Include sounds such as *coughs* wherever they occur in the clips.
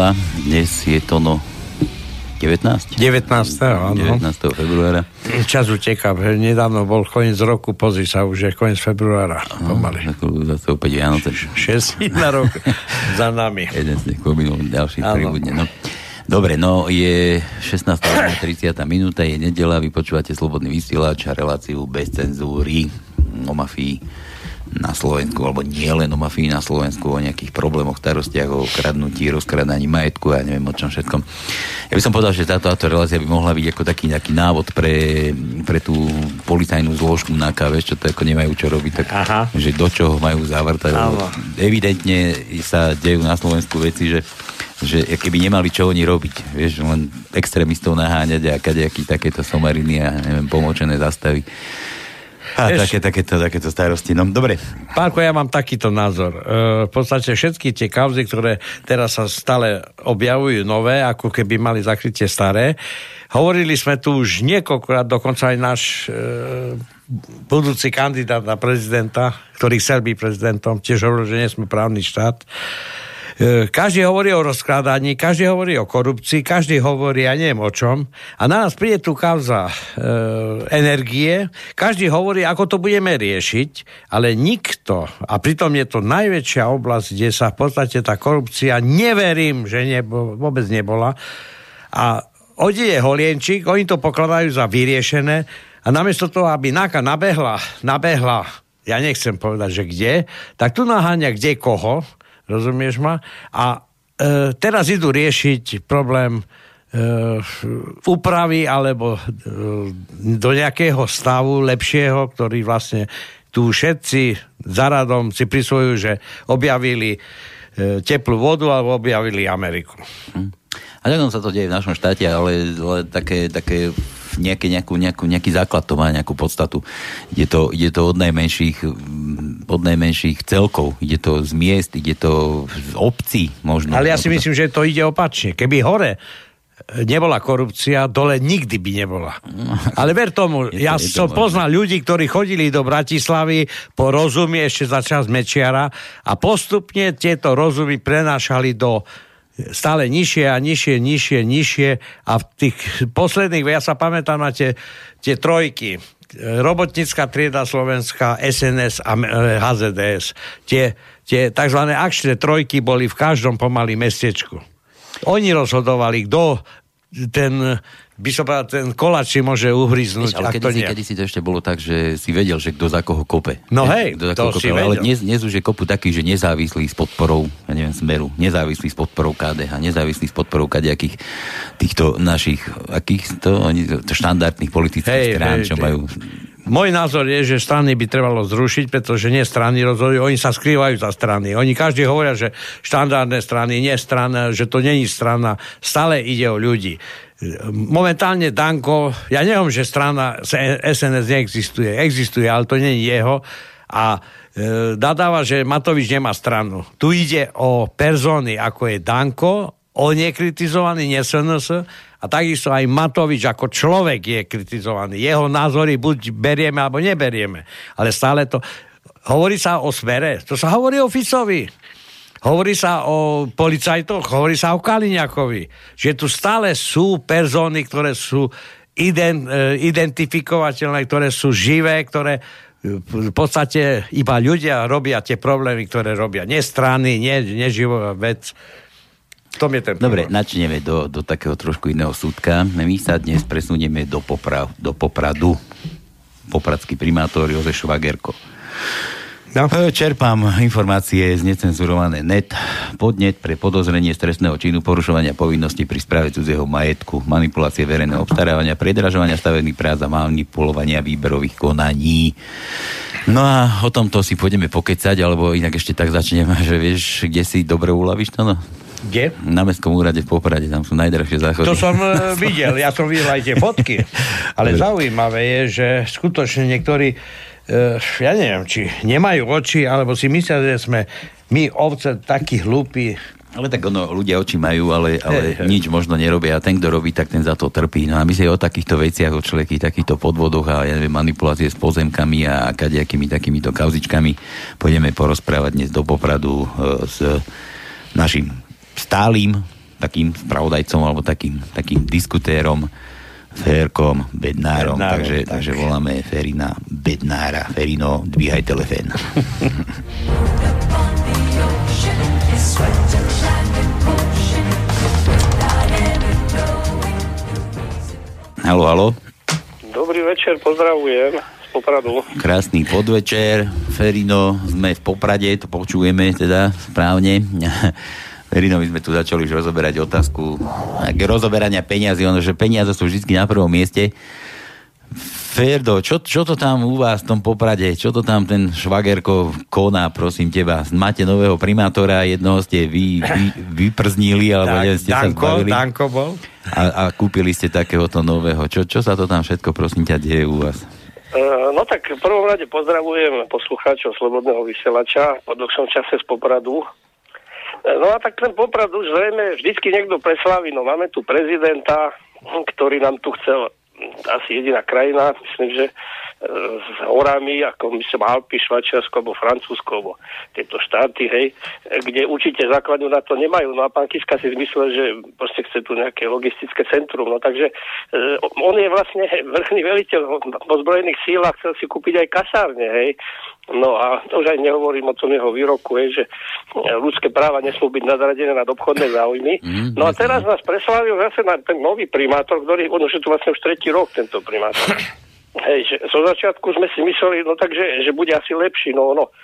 Nedela. Dnes je to no 19? 19. áno. 19. februára. Čas uteká. Nedávno bol koniec roku, pozri sa, už je koniec februára. Pomaly. No, zase opäť Vianoce. 6 na rok *laughs* za nami. Jeden z nich pominul, ďalší pribudne. No. Dobre, no je 16. 30. minúta, je nedela, vy počúvate Slobodný vysielač a reláciu bez cenzúry o mafii na Slovensku, alebo nie len o mafii na Slovensku, o nejakých problémoch, starostiach, o kradnutí, rozkradaní majetku a neviem o čom všetkom. Ja by som povedal, že táto, táto relácia by mohla byť ako taký nejaký návod pre, pre tú policajnú zložku na káve, čo to ako nemajú čo robiť, tak Aha. že do čoho majú zavrtať. Evidentne sa dejú na Slovensku veci, že že keby nemali čo oni robiť, vieš, len extrémistov naháňať a kadejaký takéto somariny a neviem, pomočené zastavy. A Eš, také, takéto, takéto starosti. No, dobre. Pálko, ja mám takýto názor. E, v podstate všetky tie kauzy, ktoré teraz sa stále objavujú nové, ako keby mali zakrytie staré, hovorili sme tu už niekoľkokrát, dokonca aj náš e, budúci kandidát na prezidenta, ktorý chcel byť prezidentom, tiež hovoril, že nie sme právny štát. E, každý hovorí o rozkrádaní, každý hovorí o korupcii, každý hovorí, ja neviem o čom. A na nás príde tu kauza e, energie, každý hovorí, ako to budeme riešiť, ale nikto, a pritom je to najväčšia oblasť, kde sa v podstate tá korupcia, neverím, že nebo, vôbec nebola. A odide holienčík, oni to pokladajú za vyriešené a namiesto toho, aby náka nabehla, nabehla, ja nechcem povedať, že kde, tak tu naháňa kde koho, rozumieš ma? A e, teraz idú riešiť problém e, úpravy alebo e, do nejakého stavu lepšieho, ktorý vlastne tu všetci za radom si prisvojujú, že objavili e, teplú vodu alebo objavili Ameriku. Hm. A tak sa to deje v našom štáte, ale, ale také, také nejaké, nejakú, nejakú, nejaký základ to má, nejakú podstatu. Ide to, ide to od najmenších od najmenších celkov. Ide to z miest, ide to z obcí možno. Ale ja si myslím, že to ide opačne. Keby hore nebola korupcia, dole nikdy by nebola. Ale ver tomu, ja to, som poznal ľudí, ktorí chodili do Bratislavy po rozumy ešte za čas Mečiara a postupne tieto rozumy prenášali do stále nižšie a nižšie, nižšie, nižšie a v tých posledných, ja sa pamätám na tie, tie trojky, robotnická trieda Slovenska, SNS a HZDS. Tie, tie tzv. akčné trojky boli v každom pomaly mestečku. Oni rozhodovali, kto ten by som povedal, ten koláč si môže uhryznúť. ale kedy, si, kedy si to ešte bolo tak, že si vedel, že kto za koho kope. No hej, kto to kope, si vedel. Ale dnes, dnes už je kopu taký, že nezávislý s podporou, ja neviem, Smeru, nezávislý s podporou KDH, nezávislý s podporou kadejakých týchto našich, akých to, oni, to štandardných politických hej, strán, hej, čo hej. majú môj názor je, že strany by trebalo zrušiť, pretože nie strany rozhodujú, oni sa skrývajú za strany. Oni každý hovoria, že štandardné strany, nie strana, že to není strana. Stále ide o ľudí momentálne Danko, ja neviem, že strana SNS neexistuje, existuje, ale to nie je jeho a e, nadáva, že Matovič nemá stranu. Tu ide o persony, ako je Danko, on je kritizovaný, nie SNS, a takisto aj Matovič ako človek je kritizovaný. Jeho názory buď berieme, alebo neberieme. Ale stále to... Hovorí sa o smere, to sa hovorí o Ficovi. Hovorí sa o policajtoch, hovorí sa o Kaliňakovi. Že tu stále sú persóny, ktoré sú ident, e, identifikovateľné, ktoré sú živé, ktoré e, v podstate iba ľudia robia tie problémy, ktoré robia. Nie strany, nie, neživá vec. V tom je ten Dobre, načneme do, do takého trošku iného súdka. My sa dnes presunieme do, popra, do Popradu. Popradský primátor Jozef Švagerko. No. E, čerpám informácie z necenzurované net. Podnet pre podozrenie stresného činu porušovania povinnosti pri správe cudzieho majetku, manipulácie verejného obstarávania, predražovania stavebných prác a manipulovania výberových konaní. No a o tomto si pôjdeme pokecať, alebo inak ešte tak začneme, *laughs* že vieš, kde si dobre uľavíš to, no? Kde? Na Mestskom úrade v Poprade, tam sú najdrahšie záchody. To som uh, videl, ja som videl aj tie fotky. *laughs* Ale zaujímavé je, že skutočne niektorí uh, ja neviem, či nemajú oči, alebo si myslia, že sme my ovce takí hlúpi, ale tak ono, ľudia oči majú, ale, ale hey. nič možno nerobia. A ten, kto robí, tak ten za to trpí. No a my si o takýchto veciach, o človeky, takýchto podvodoch a ja neviem, manipulácie s pozemkami a kadejakými takýmito kauzičkami pôjdeme porozprávať dnes do Popradu e, s našim stálym takým spravodajcom alebo takým, takým diskutérom Ferkom Bednárom, Bednárom takže, tak. takže voláme Ferina Bednára. Ferino, dvíhaj telefén. *laughs* halo, halo. Dobrý večer, pozdravujem z Popradu. Krásny podvečer, Ferino, sme v Poprade, to počujeme teda správne. Verino, my sme tu začali už rozoberať otázku rozoberania peniazy, ono, že peniaze sú vždy na prvom mieste. Ferdo, čo, čo to tam u vás v tom Poprade, čo to tam ten švagerko koná, prosím teba? Máte nového primátora, jednoho ste vy, vy, vyprznili, alebo tak, ste Danko, sa zbavili. Danko bol. A, a kúpili ste takéhoto nového. Čo, čo sa to tam všetko, prosím ťa, deje u vás? Uh, no tak v prvom rade pozdravujem poslucháčov Slobodného vysielača po dlhšom čase z Popradu. No a tak ten Poprad už zrejme vždycky niekto preslaví. No máme tu prezidenta, ktorý nám tu chcel asi jediná krajina, myslím, že s horami, ako myslím Alpy, Švačiarsko alebo Francúzsko, alebo tieto štáty, hej, kde určite základňu na to nemajú. No a pán Kiska si zmyslel, že proste chce tu nejaké logistické centrum. No takže e, on je vlastne vrchný veliteľ v ozbrojených sílach, chcel si kúpiť aj kasárne, hej. No a to už aj nehovorím o tom jeho výroku, je, že ľudské práva nesmú byť nadradené nad obchodné záujmy. Mm, no a teraz nás preslavil zase na ten nový primátor, ktorý, ono, že tu vlastne už tretí rok tento primátor. Hej, že zo začiatku sme si mysleli, no takže, že bude asi lepší, no ono,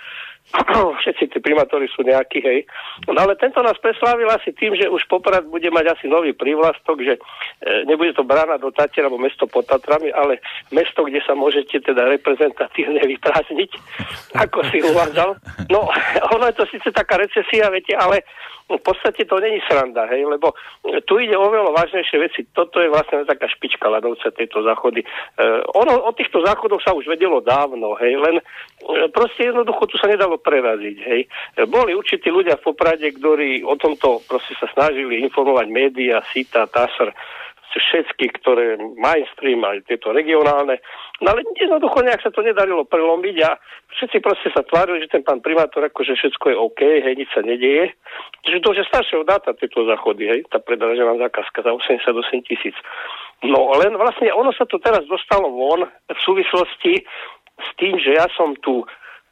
*clears throat* všetci tí primátori sú nejakí, hej. No ale tento nás preslávil asi tým, že už Poprad bude mať asi nový prívlastok, že e, nebude to brána do Tatier alebo mesto pod Tatrami, ale mesto, kde sa môžete teda reprezentatívne *laughs* vyprázdniť, ako si uvádzal. No, *laughs* ono je to síce taká recesia, viete, ale v podstate to není sranda, hej, lebo tu ide o veľa vážnejšie veci. Toto je vlastne taká špička ľadovca tejto záchody. E, ono, o týchto záchodoch sa už vedelo dávno, hej, len e, proste jednoducho tu sa nedalo preraziť, hej. E, boli určití ľudia v Poprade, ktorí o tomto proste sa snažili informovať médiá, SITA, TASR, všetky, ktoré mainstream, aj tieto regionálne. No ale jednoducho nejak sa to nedarilo prelomiť a všetci proste sa tvárili, že ten pán primátor akože všetko je OK, hej, nič sa nedieje. Že to, že staršieho dáta tieto záchody, hej, tá predražená zákazka za 88 tisíc. No len vlastne ono sa to teraz dostalo von v súvislosti s tým, že ja som tu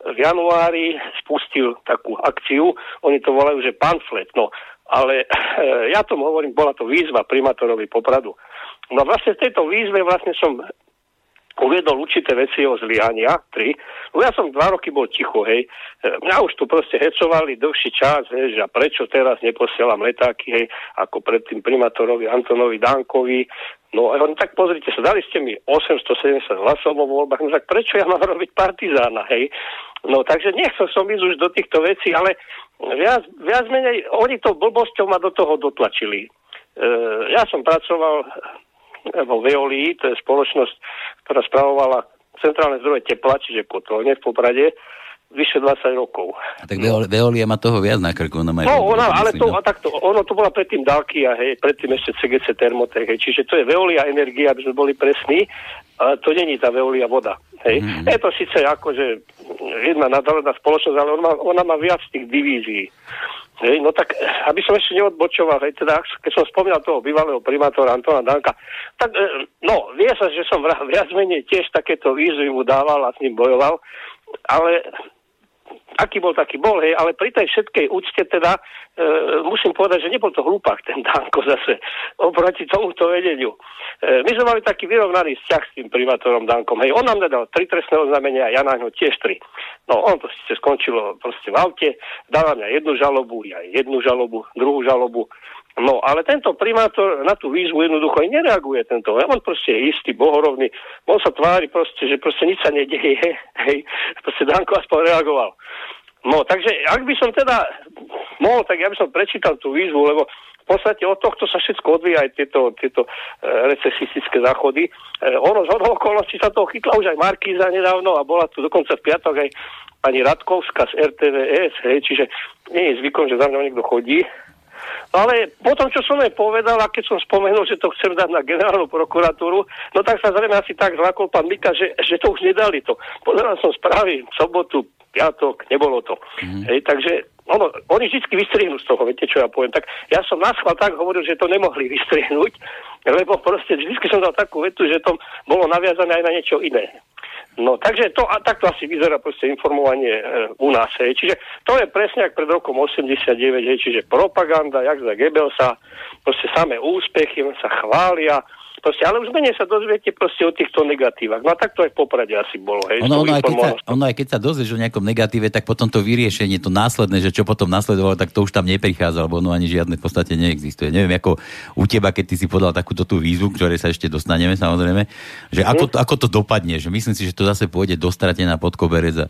v januári spustil takú akciu, oni to volajú, že pamflet, no, ale ja tomu hovorím, bola to výzva primátorovi Popradu. No vlastne v tejto výzve vlastne som uviedol určité veci o zlyhania, tri. No ja som dva roky bol ticho, hej. E, mňa už tu proste hecovali dlhší čas, hej, že prečo teraz neposielam letáky, hej, ako predtým primátorovi Antonovi Dankovi. No a on tak pozrite sa, dali ste mi 870 hlasov vo voľbách, no tak prečo ja mám robiť partizána, hej. No takže nechcel som ísť už do týchto vecí, ale viac, viac menej, oni to blbosťou ma do toho dotlačili. E, ja som pracoval vo Veolii, to je spoločnosť, ktorá spravovala centrálne zdroje tepla, čiže kotolne v Poprade, vyše 20 rokov. A tak Veolia má toho viac na krku. Ona má no, ona, ale to, no. takto, ono to bola predtým Dalkia, hej, predtým ešte CGC Thermotech, hej, čiže to je Veolia energia, aby sme boli presní, ale to není tá Veolia voda. Hej. Mm-hmm. Je to síce akože jedna nadálená spoločnosť, ale ona má, ona má viac tých divízií. Hej, no tak, aby som ešte neodbočoval, hej, teda, keď som spomínal toho bývalého primátora Antona Danka, tak, e, no, vie sa, že som *laughs* viac menej tiež takéto výzvy mu dával a s ním bojoval, ale aký bol, taký bol, hej, ale pri tej všetkej úcte teda e, musím povedať, že nebol to hlupák ten Danko zase oproti tomuto vedeniu. E, my sme mali taký vyrovnaný vzťah s tým primátorom Dankom, hej, on nám nedal tri trestné oznámenia a ja na ňo tiež tri. No on to síce skončilo proste v aute, dal mňa jednu žalobu, ja jednu žalobu, druhú žalobu, No, ale tento primátor na tú výzvu jednoducho aj nereaguje tento. On proste je istý, bohorovný. On sa tvári proste, že proste nič sa nedieje. *laughs* Hej, proste Danko aspoň reagoval. No, takže ak by som teda mohol, tak ja by som prečítal tú výzvu, lebo v podstate od tohto sa všetko odvíja aj tieto, tieto e, recesistické záchody. E, ono z okolností sa toho chytla už aj Markíza nedávno a bola tu dokonca v piatok aj pani Radkovská z RTVS, hej, čiže nie je zvykom, že za mňa niekto chodí, Ale potom, čo som jej povedal, a keď som spomenul, že to chcem dať na generálnu prokuratúru, no tak sa zrejme asi tak zlakol pán Mika, že, že to už nedali to. Pozeral som správy v sobotu, piatok, nebolo to. Mm-hmm. Hej, takže ono, oni vždy vystrihnú z toho, viete, čo ja poviem. Tak ja som na schvál tak hovoril, že to nemohli *laughs* vystrihnúť, lebo proste vždy som dal takú vetu, že to bolo naviazané aj na niečo iné. No, takže to, a takto asi vyzerá proste informovanie e, u nás, hej. Čiže to je presne ako pred rokom 89, hej, čiže propaganda, jak za Gebelsa, proste samé úspechy, sa chvália, Proste, ale už menej sa dozviete proste o týchto negatívach. No a tak to aj v Poprade asi bolo. Hej, ono, ono, aj keď sa, ono aj keď sa dozvieš o nejakom negatíve, tak potom to vyriešenie, to následné, že čo potom nasledovalo, tak to už tam neprichádza, lebo ono ani žiadne v podstate neexistuje. Neviem, ako u teba, keď ty si podal takúto tú výzvu, ktorej sa ešte dostaneme samozrejme, že ako, mhm. to, ako to dopadne, že myslím si, že to zase pôjde dostratená pod koberec a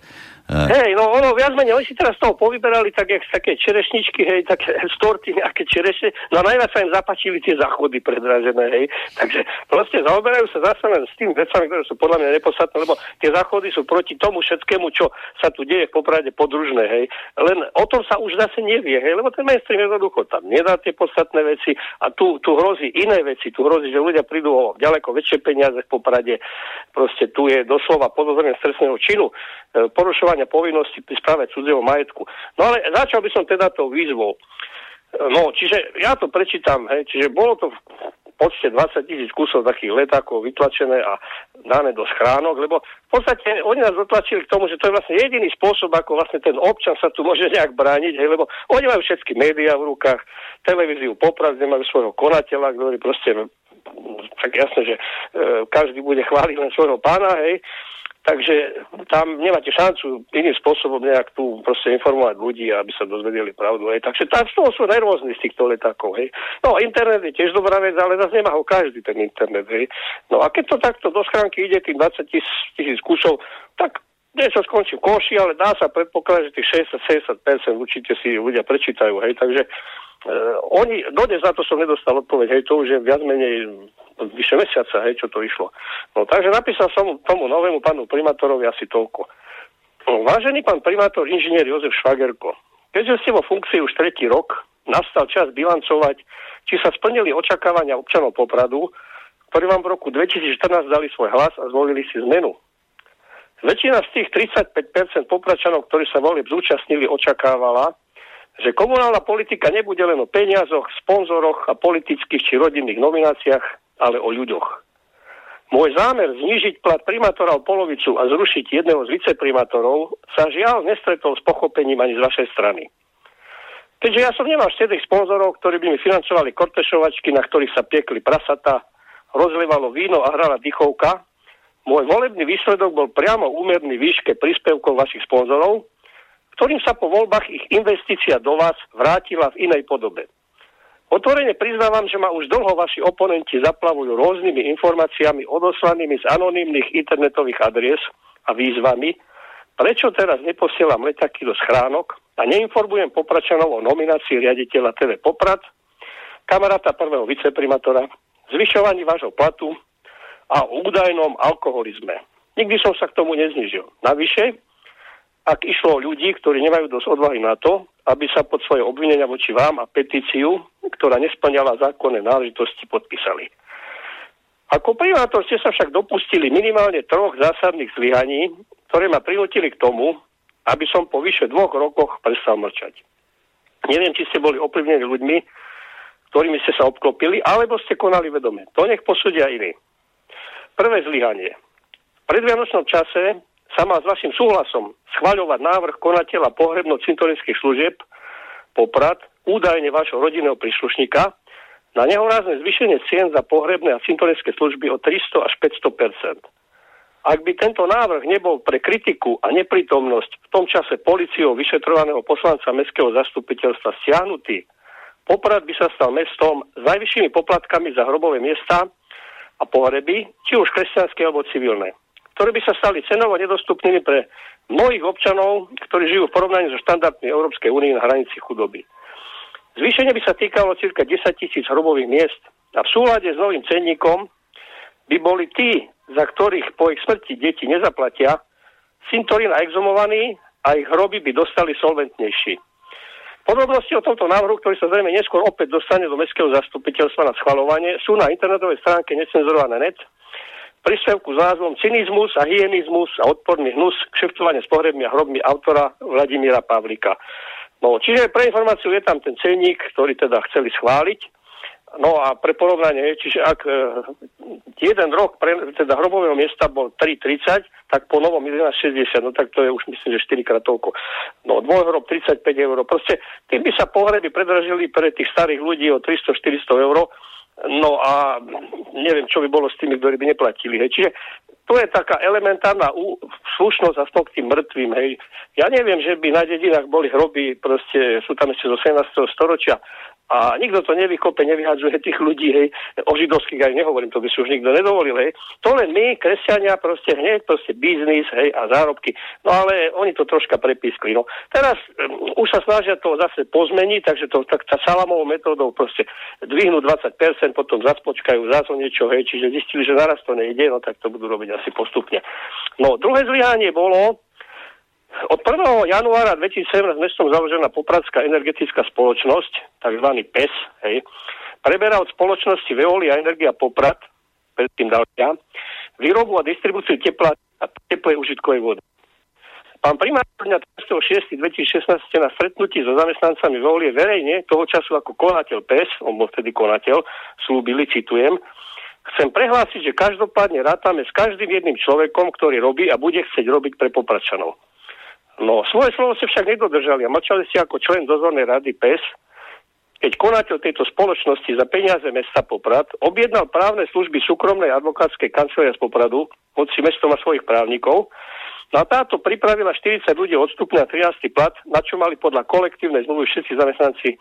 Hej, no ono viac menej, oni si teraz toho povyberali tak, jak také čerešničky, hej, také z torty nejaké čerešne, no najviac sa im zapačili tie záchody predražené, hej. Takže proste zaoberajú sa zase len s tým vecami, ktoré sú podľa mňa nepodstatné, lebo tie záchody sú proti tomu všetkému, čo sa tu deje v poprade podružné, hej. Len o tom sa už zase nevie, hej, lebo ten mainstream jednoducho tam nedá tie podstatné veci a tu, tu hrozí iné veci, tu hrozí, že ľudia prídu o ďaleko väčšie peniaze v poprade, proste tu je doslova podozrenie stresného činu, e, porušovanie vykonávania povinnosti pri správe cudzieho majetku. No ale začal by som teda tou výzvou. No, čiže ja to prečítam, hej, čiže bolo to v počte 20 tisíc kusov takých letákov vytlačené a dané do schránok, lebo v podstate oni nás dotlačili k tomu, že to je vlastne jediný spôsob, ako vlastne ten občan sa tu môže nejak brániť, hej, lebo oni majú všetky médiá v rukách, televíziu popravde majú svojho konateľa, ktorý proste tak jasné, že e, každý bude chváliť len svojho pána, hej, Takže tam nemáte šancu iným spôsobom nejak tu proste informovať ľudí, aby sa dozvedeli pravdu. Hej. Takže tam z toho sú najrôzny z týchto letákov. Hej. No internet je tiež dobrá vec, ale zase nemá ho každý ten internet. Hej. No a keď to takto do schránky ide tých 20 tisíc kusov, tak nie sa skončí v koši, ale dá sa predpokladať, že tých 60-70% určite si ľudia prečítajú. Hej. Takže oni, dodnes za to som nedostal odpoveď, hej, to už je viac menej vyše mesiaca, hej, čo to išlo. No takže napísal som tomu novému pánu primátorovi asi toľko. No, vážený pán primátor inžinier Jozef Švagerko, keďže ste vo funkcii už tretí rok, nastal čas bilancovať, či sa splnili očakávania občanov Popradu, ktorí vám v roku 2014 dali svoj hlas a zvolili si zmenu. Väčšina z tých 35% popračanov, ktorí sa volieb zúčastnili, očakávala, že komunálna politika nebude len o peniazoch, sponzoroch a politických či rodinných nomináciách, ale o ľuďoch. Môj zámer znižiť plat primátora o polovicu a zrušiť jedného z viceprimátorov sa žiaľ nestretol s pochopením ani z vašej strany. Keďže ja som nemal štedrých sponzorov, ktorí by mi financovali kortešovačky, na ktorých sa piekli prasata, rozlievalo víno a hrala dychovka, môj volebný výsledok bol priamo úmerný výške príspevkov vašich sponzorov, ktorým sa po voľbách ich investícia do vás vrátila v inej podobe. Otvorene priznávam, že ma už dlho vaši oponenti zaplavujú rôznymi informáciami odoslanými z anonimných internetových adries a výzvami, prečo teraz neposielam letáky do schránok a neinformujem Popračanov o nominácii riaditeľa TV Poprad, kamaráta prvého viceprimátora, zvyšovaní vášho platu a údajnom alkoholizme. Nikdy som sa k tomu neznižil. Navyše, ak išlo o ľudí, ktorí nemajú dosť odvahy na to, aby sa pod svoje obvinenia voči vám a petíciu, ktorá nesplňala zákonné náležitosti, podpísali. Ako primátor ste sa však dopustili minimálne troch zásadných zlyhaní, ktoré ma prinútili k tomu, aby som po vyše dvoch rokoch prestal mlčať. Neviem, či ste boli ovplyvnení ľuďmi, ktorými ste sa obklopili, alebo ste konali vedome. To nech posúdia iní. Prvé zlyhanie. V predvianočnom čase sa má s vašim súhlasom schvaľovať návrh konateľa pohrebno-cintorinských služieb Poprad, údajne vášho rodinného príslušníka, na nehorázne zvýšenie cien za pohrebné a cintorinské služby o 300 až 500% Ak by tento návrh nebol pre kritiku a neprítomnosť v tom čase policiou vyšetrovaného poslanca Mestského zastupiteľstva stiahnutý, Poprad by sa stal mestom s najvyššími poplatkami za hrobové miesta a pohreby, či už kresťanské alebo civilné ktoré by sa stali cenovo nedostupnými pre mnohých občanov, ktorí žijú v porovnaní so štandardmi Európskej únie na hranici chudoby. Zvýšenie by sa týkalo cirka 10 tisíc hrobových miest a v súlade s novým cenníkom by boli tí, za ktorých po ich smrti deti nezaplatia, cintorín a exumovaní a ich hroby by dostali solventnejší. Podobnosti o tomto návrhu, ktorý sa zrejme neskôr opäť dostane do Mestského zastupiteľstva na schvalovanie, sú na internetovej stránke necenzurované net, príspevku s názvom Cynizmus a hyenizmus a odporný hnus, kšeftovanie s pohrebmi a hrobmi autora Vladimíra Pavlika. No, čiže pre informáciu je tam ten cenník, ktorý teda chceli schváliť. No a pre porovnanie, čiže ak e, jeden rok pre, teda hrobového miesta bol 3,30, tak po novom 11,60, no tak to je už myslím, že 4 krát toľko. No dvojhrob 35 eur. Proste tým by sa pohreby predražili pre tých starých ľudí o 300-400 eur No a neviem, čo by bolo s tými, ktorí by neplatili. Hej. Čiže to je taká elementárna slušnosť a k tým mŕtvým. Hej. Ja neviem, že by na dedinách boli hroby, proste sú tam ešte zo 17. storočia a nikto to nevykope, nevyhadzuje tých ľudí, hej, o židovských aj nehovorím, to by si už nikto nedovolil, hej. To len my, kresťania, proste hneď, proste biznis, hej, a zárobky. No ale oni to troška prepískli, no. Teraz um, už sa snažia to zase pozmeniť, takže to tak tá salamovou metódou proste dvihnú 20%, potom zase počkajú, zase niečo, hej, čiže zistili, že naraz to nejde, no tak to budú robiť asi postupne. No, druhé zlyhanie bolo, od 1. januára 2017 mestom založená Popradská energetická spoločnosť, tzv. PES, hej, preberá od spoločnosti Veolia Energia Poprad, predtým ďalšia, výrobu a distribúciu tepla a teplej užitkovej vody. Pán primátor dňa 6.2016 ste na stretnutí so zamestnancami Veolie verejne, toho času ako konateľ PES, on bol vtedy konateľ, slúbili, citujem, Chcem prehlásiť, že každopádne rátame s každým jedným človekom, ktorý robí a bude chcieť robiť pre Popračanov. No, svoje slovo ste však nedodržali a mlčali ste ako člen dozornej rady PES, keď konateľ tejto spoločnosti za peniaze mesta Poprad objednal právne služby súkromnej advokátskej kancelárie z Popradu, hoci mesto má svojich právnikov, No a táto pripravila 40 ľudí odstupne a 13. plat, na čo mali podľa kolektívnej zmluvy všetci zamestnanci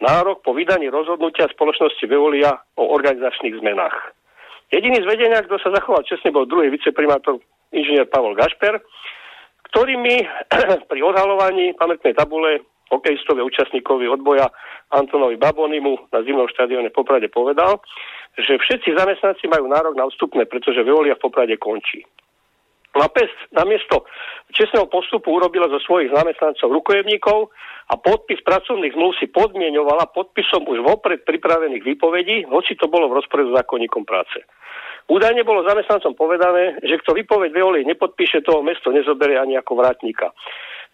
nárok po vydaní rozhodnutia spoločnosti Veolia o organizačných zmenách. Jediný z vedenia, kto sa zachoval čestne, bol druhý viceprimátor inžinier Pavol Gašper, ktorý mi *clears throat* pri odhalovaní pamätnej tabule hokejistovi účastníkovi odboja Antonovi Babonimu na zimnom štadióne v Poprade povedal, že všetci zamestnanci majú nárok na vstupné, pretože Veolia v Poprade končí. Na PES namiesto čestného postupu urobila zo svojich zamestnancov rukojemníkov a podpis pracovných zmluv si podmienovala podpisom už vopred pripravených výpovedí, hoci to bolo v rozpore s zákonníkom práce. Údajne bolo zamestnancom povedané, že kto vypoveď Veolie nepodpíše, toho mesto nezoberie ani ako vrátnika.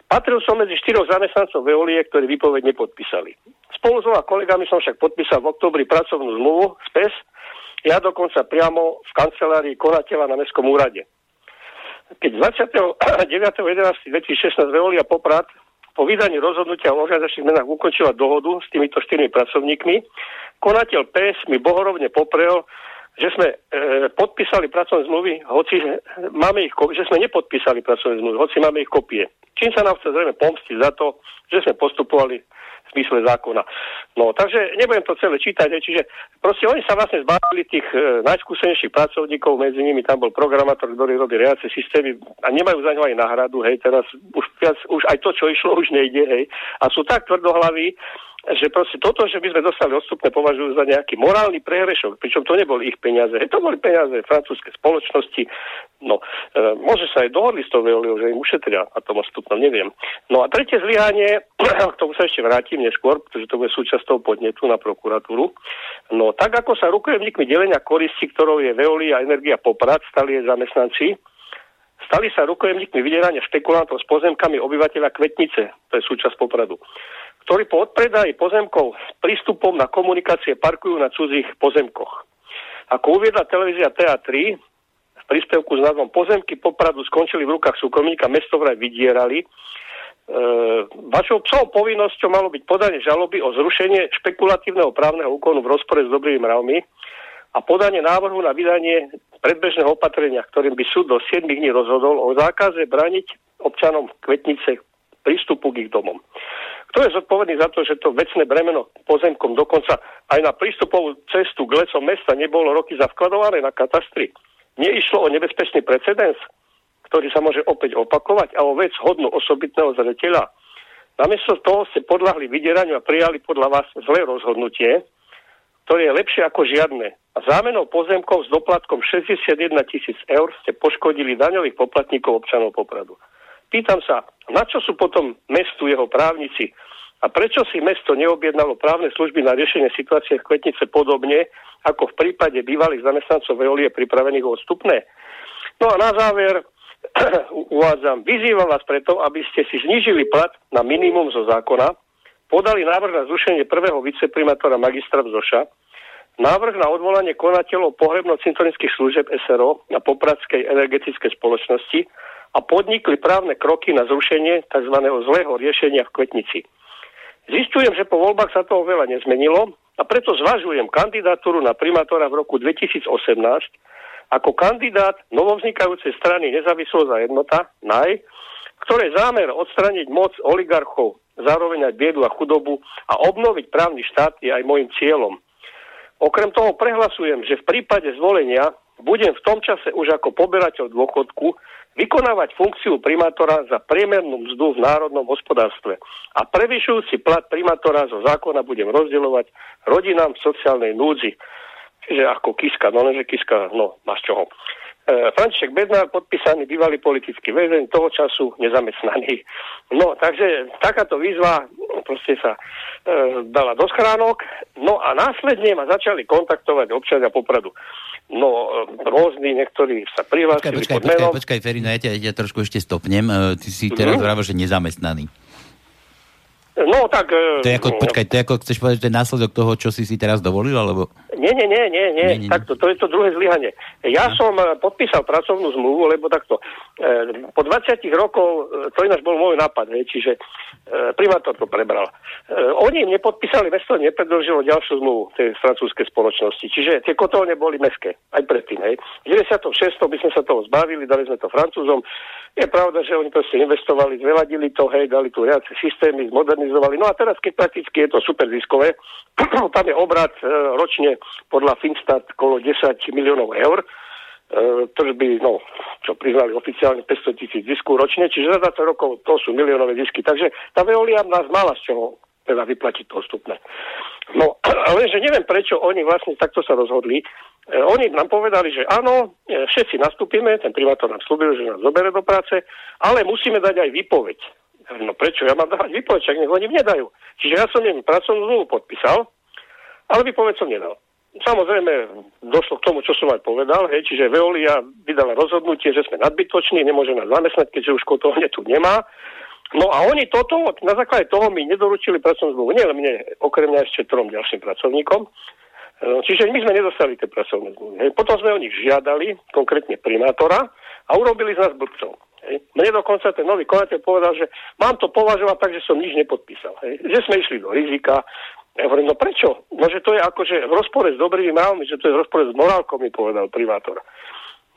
Patril som medzi štyroch zamestnancov Veolie, ktorí výpoveď nepodpísali. Spolu s dvoma kolegami som však podpísal v oktobri pracovnú zmluvu z PES, ja dokonca priamo v kancelárii konateľa na Mestskom úrade. Keď 29.11.2016 Veolia Poprad po vydaní rozhodnutia o organizačných menách ukončila dohodu s týmito štyrmi pracovníkmi, konateľ PES mi bohorovne poprel, že sme e, podpísali pracovné zmluvy, hoci máme ich, že sme nepodpísali pracovné zmluvy, hoci máme ich kopie. Čím sa nám chce zrejme pomstiť za to, že sme postupovali v zmysle zákona. No, takže nebudem to celé čítať, čiže proste oni sa vlastne zbavili tých e, najskúsenejších pracovníkov, medzi nimi tam bol programátor, ktorý robí reacie systémy a nemajú za ňo aj náhradu, hej, teraz už, viac, už aj to, čo išlo, už nejde, hej. A sú tak tvrdohlaví, že proste toto, že by sme dostali odstupné, považujú za nejaký morálny prehrešok, pričom to neboli ich peniaze, to boli peniaze francúzskej spoločnosti. No, e, môže sa aj dohodli s tou Veoliou, že im ušetria a tom odstupnom, neviem. No a tretie zlyhanie, *clears throat* k tomu sa ešte vrátim neskôr, pretože to bude súčasť toho podnetu na prokuratúru. No, tak ako sa rukojemníkmi delenia koristi, ktorou je Veolia a Energia Poprad, stali jej zamestnanci, stali sa rukojemníkmi vydierania špekulantov s pozemkami obyvateľa Kvetnice, to je súčasť Popradu ktorí po odpredaji pozemkov s prístupom na komunikácie parkujú na cudzích pozemkoch. Ako uviedla televízia TA3, v príspevku s názvom Pozemky popradu skončili v rukách súkromníka, mesto vraj vydierali. E, vašou psou povinnosťou malo byť podanie žaloby o zrušenie špekulatívneho právneho úkonu v rozpore s dobrými mravmi a podanie návrhu na vydanie predbežného opatrenia, ktorým by súd do 7 dní rozhodol o zákaze braniť občanom Kvetnice prístupu k ich domom. Kto je zodpovedný za to, že to vecné bremeno pozemkom dokonca aj na prístupovú cestu k lecom mesta nebolo roky zavkladované na katastri? Neišlo o nebezpečný precedens, ktorý sa môže opäť opakovať a o vec hodnú osobitného zreteľa. Namiesto toho ste podľahli vydieraniu a prijali podľa vás zlé rozhodnutie, ktoré je lepšie ako žiadne. A zámenou pozemkov s doplatkom 61 tisíc eur ste poškodili daňových poplatníkov občanov Popradu. Pýtam sa, na čo sú potom mestu jeho právnici A prečo si mesto neobjednalo právne služby na riešenie situácie v Kvetnice podobne, ako v prípade bývalých zamestnancov Veolie pripravených o odstupné? No a na záver *clears throat* uvádzam, vyzývam vás preto, aby ste si znížili plat na minimum zo zákona, podali návrh na zrušenie prvého viceprimátora magistra Zoša, návrh na odvolanie konateľov pohrebno-cintorických služeb SRO na Popradskej energetickej spoločnosti a podnikli právne kroky na zrušenie tzv. zlého riešenia v Kvetnici. Zistujem, že po voľbách sa toho veľa nezmenilo a preto zvažujem kandidatúru na primátora v roku 2018 ako kandidát novovznikajúcej strany Nezávislosť a jednota, NAJ, ktoré zámer odstraniť moc oligarchov, zároveň aj biedu a chudobu a obnoviť právny štát je aj môjim cieľom. Okrem toho prehlasujem, že v prípade zvolenia budem v tom čase už ako poberateľ dôchodku vykonávať funkciu primátora za priemernú mzdu v národnom hospodárstve a prevyšujúci plat primátora zo zákona budem rozdeľovať rodinám v sociálnej núdzi. Čiže ako Kiska, no lenže Kiska, no, máš čoho. E, František Bednár, podpísaný bývalý politický väzeň, toho času nezamestnaný. No, takže takáto výzva proste sa e, dala do schránok, no a následne ma začali kontaktovať občania Popradu. No, e, rôzni, niektorí sa prihlásili počkaj, počkaj, počkaj, počkaj, Ferino, ja ťa, ja ťa trošku ešte stopnem. E, ty si teraz mm-hmm. vravel, že nezamestnaný. No tak... To je ako, no, počkaj, to je ako, chceš povedať, že to je následok toho, čo si si teraz dovolil, alebo... Nie, nie, nie, nie, nie, nie, nie. takto, to je to druhé zlyhanie. Ja no. som eh, podpísal pracovnú zmluvu, lebo takto, e, po 20 rokov, to ináč bol môj nápad, hej, čiže e, primátor to prebral. E, oni nepodpísali, mesto nepredložilo ďalšiu zmluvu tej francúzskej spoločnosti, čiže tie kotolne boli meské, aj predtým, hej. V 96. by sme sa toho zbavili, dali sme to Francúzom, je pravda, že oni proste investovali, zveladili to, hej, dali tu riadce systémy, zmodernizovali. No a teraz, keď prakticky je to super ziskové, *clears throat* tam je obrad e, ročne podľa Finstat kolo 10 miliónov eur, e, tržby, no, čo priznali oficiálne 500 tisíc zisku ročne, čiže za 20 rokov to sú miliónové zisky. Takže tá Veolia nás mala z čoho teda vyplatiť to vstupné. No, *clears throat* lenže neviem, prečo oni vlastne takto sa rozhodli. E, oni nám povedali, že áno, e, všetci nastúpime, ten primátor nám slúbil, že nás zobere do práce, ale musíme dať aj výpoveď. No prečo? Ja mám dávať výpoveď, čak nech oni mne dajú. Čiže ja som im pracovnú zmluvu podpísal, ale výpoveď som nedal. Samozrejme, došlo k tomu, čo som aj povedal, hej, čiže Veolia vydala rozhodnutie, že sme nadbytoční, nemôže nás zamestnať, keďže už kotovne tu nemá. No a oni toto, na základe toho mi nedoručili pracovnú zmluvu. Nie mne, okrem mňa ešte trom ďalším pracovníkom. No, čiže my sme nedostali tie pracovné zmluvy. Potom sme o nich žiadali, konkrétne primátora, a urobili z nás blbcov. Hej. Mne dokonca ten nový konateľ povedal, že mám to považovať tak, že som nič nepodpísal. Hej. Že sme išli do rizika. Ja hovorím, no prečo? No, že to je akože v rozpore s dobrými mravmi, že to je v rozpore s morálkou, mi povedal primátor.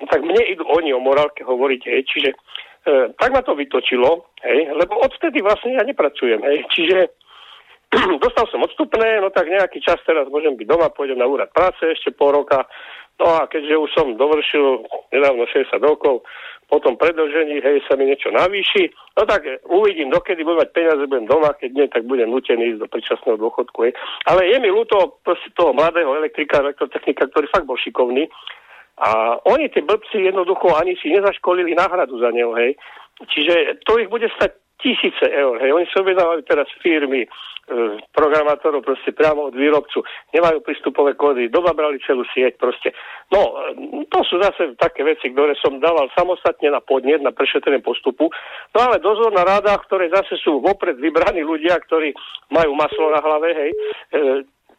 No, tak mne idú oni o morálke hovoriť, hej. Čiže e, tak ma to vytočilo, hej, lebo odtedy vlastne ja nepracujem, hej. Čiže *clears throat* dostal som odstupné, no tak nejaký čas teraz môžem byť doma, pôjdem na úrad práce ešte pol roka. No a keďže už som dovršil nedávno 60 rokov, potom predlžení, hej, sa mi niečo navýši, no tak uvidím, dokedy budem mať peniaze, budem doma, keď nie, tak budem nutený ísť do predčasného dôchodku, hej. Ale je mi ľúto toho mladého elektrika, elektrotechnika, ktorý fakt bol šikovný. A oni, tie blbci, jednoducho ani si nezaškolili náhradu za neho, hej. Čiže to ich bude stať tisíce eur. Hej. Oni si objednávajú teraz firmy, e, programátorov proste priamo od výrobcu, nemajú prístupové kódy, dobabrali celú sieť proste. No, e, to sú zase také veci, ktoré som dával samostatne na podnet, na prešetrenie postupu. No ale dozor na rádach, ktoré zase sú vopred vybraní ľudia, ktorí majú maslo na hlave, hej, e,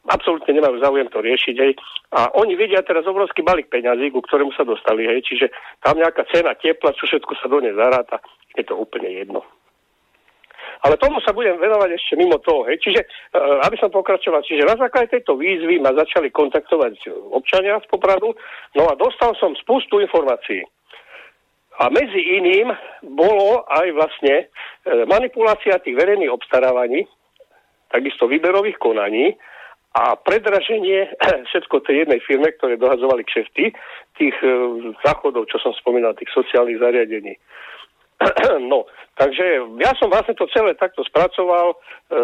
absolútne nemajú záujem to riešiť, hej. A oni vidia teraz obrovský balík peňazí, ku ktorému sa dostali, hej, čiže tam nejaká cena tepla, čo všetko sa do nej zaráta, je to úplne jedno. Ale tomu sa budem venovať ešte mimo toho. Hej. Čiže, uh, aby som pokračoval, čiže na základe tejto výzvy ma začali kontaktovať občania z Popradu, no a dostal som spustu informácií. A medzi iným bolo aj vlastne uh, manipulácia tých verejných obstarávaní, takisto výberových konaní a predraženie všetko tej jednej firme, ktoré dohazovali kšefty, tých záchodov, čo som spomínal, tých sociálnych zariadení. *clears throat* No, takže ja som vlastne to celé takto spracoval e,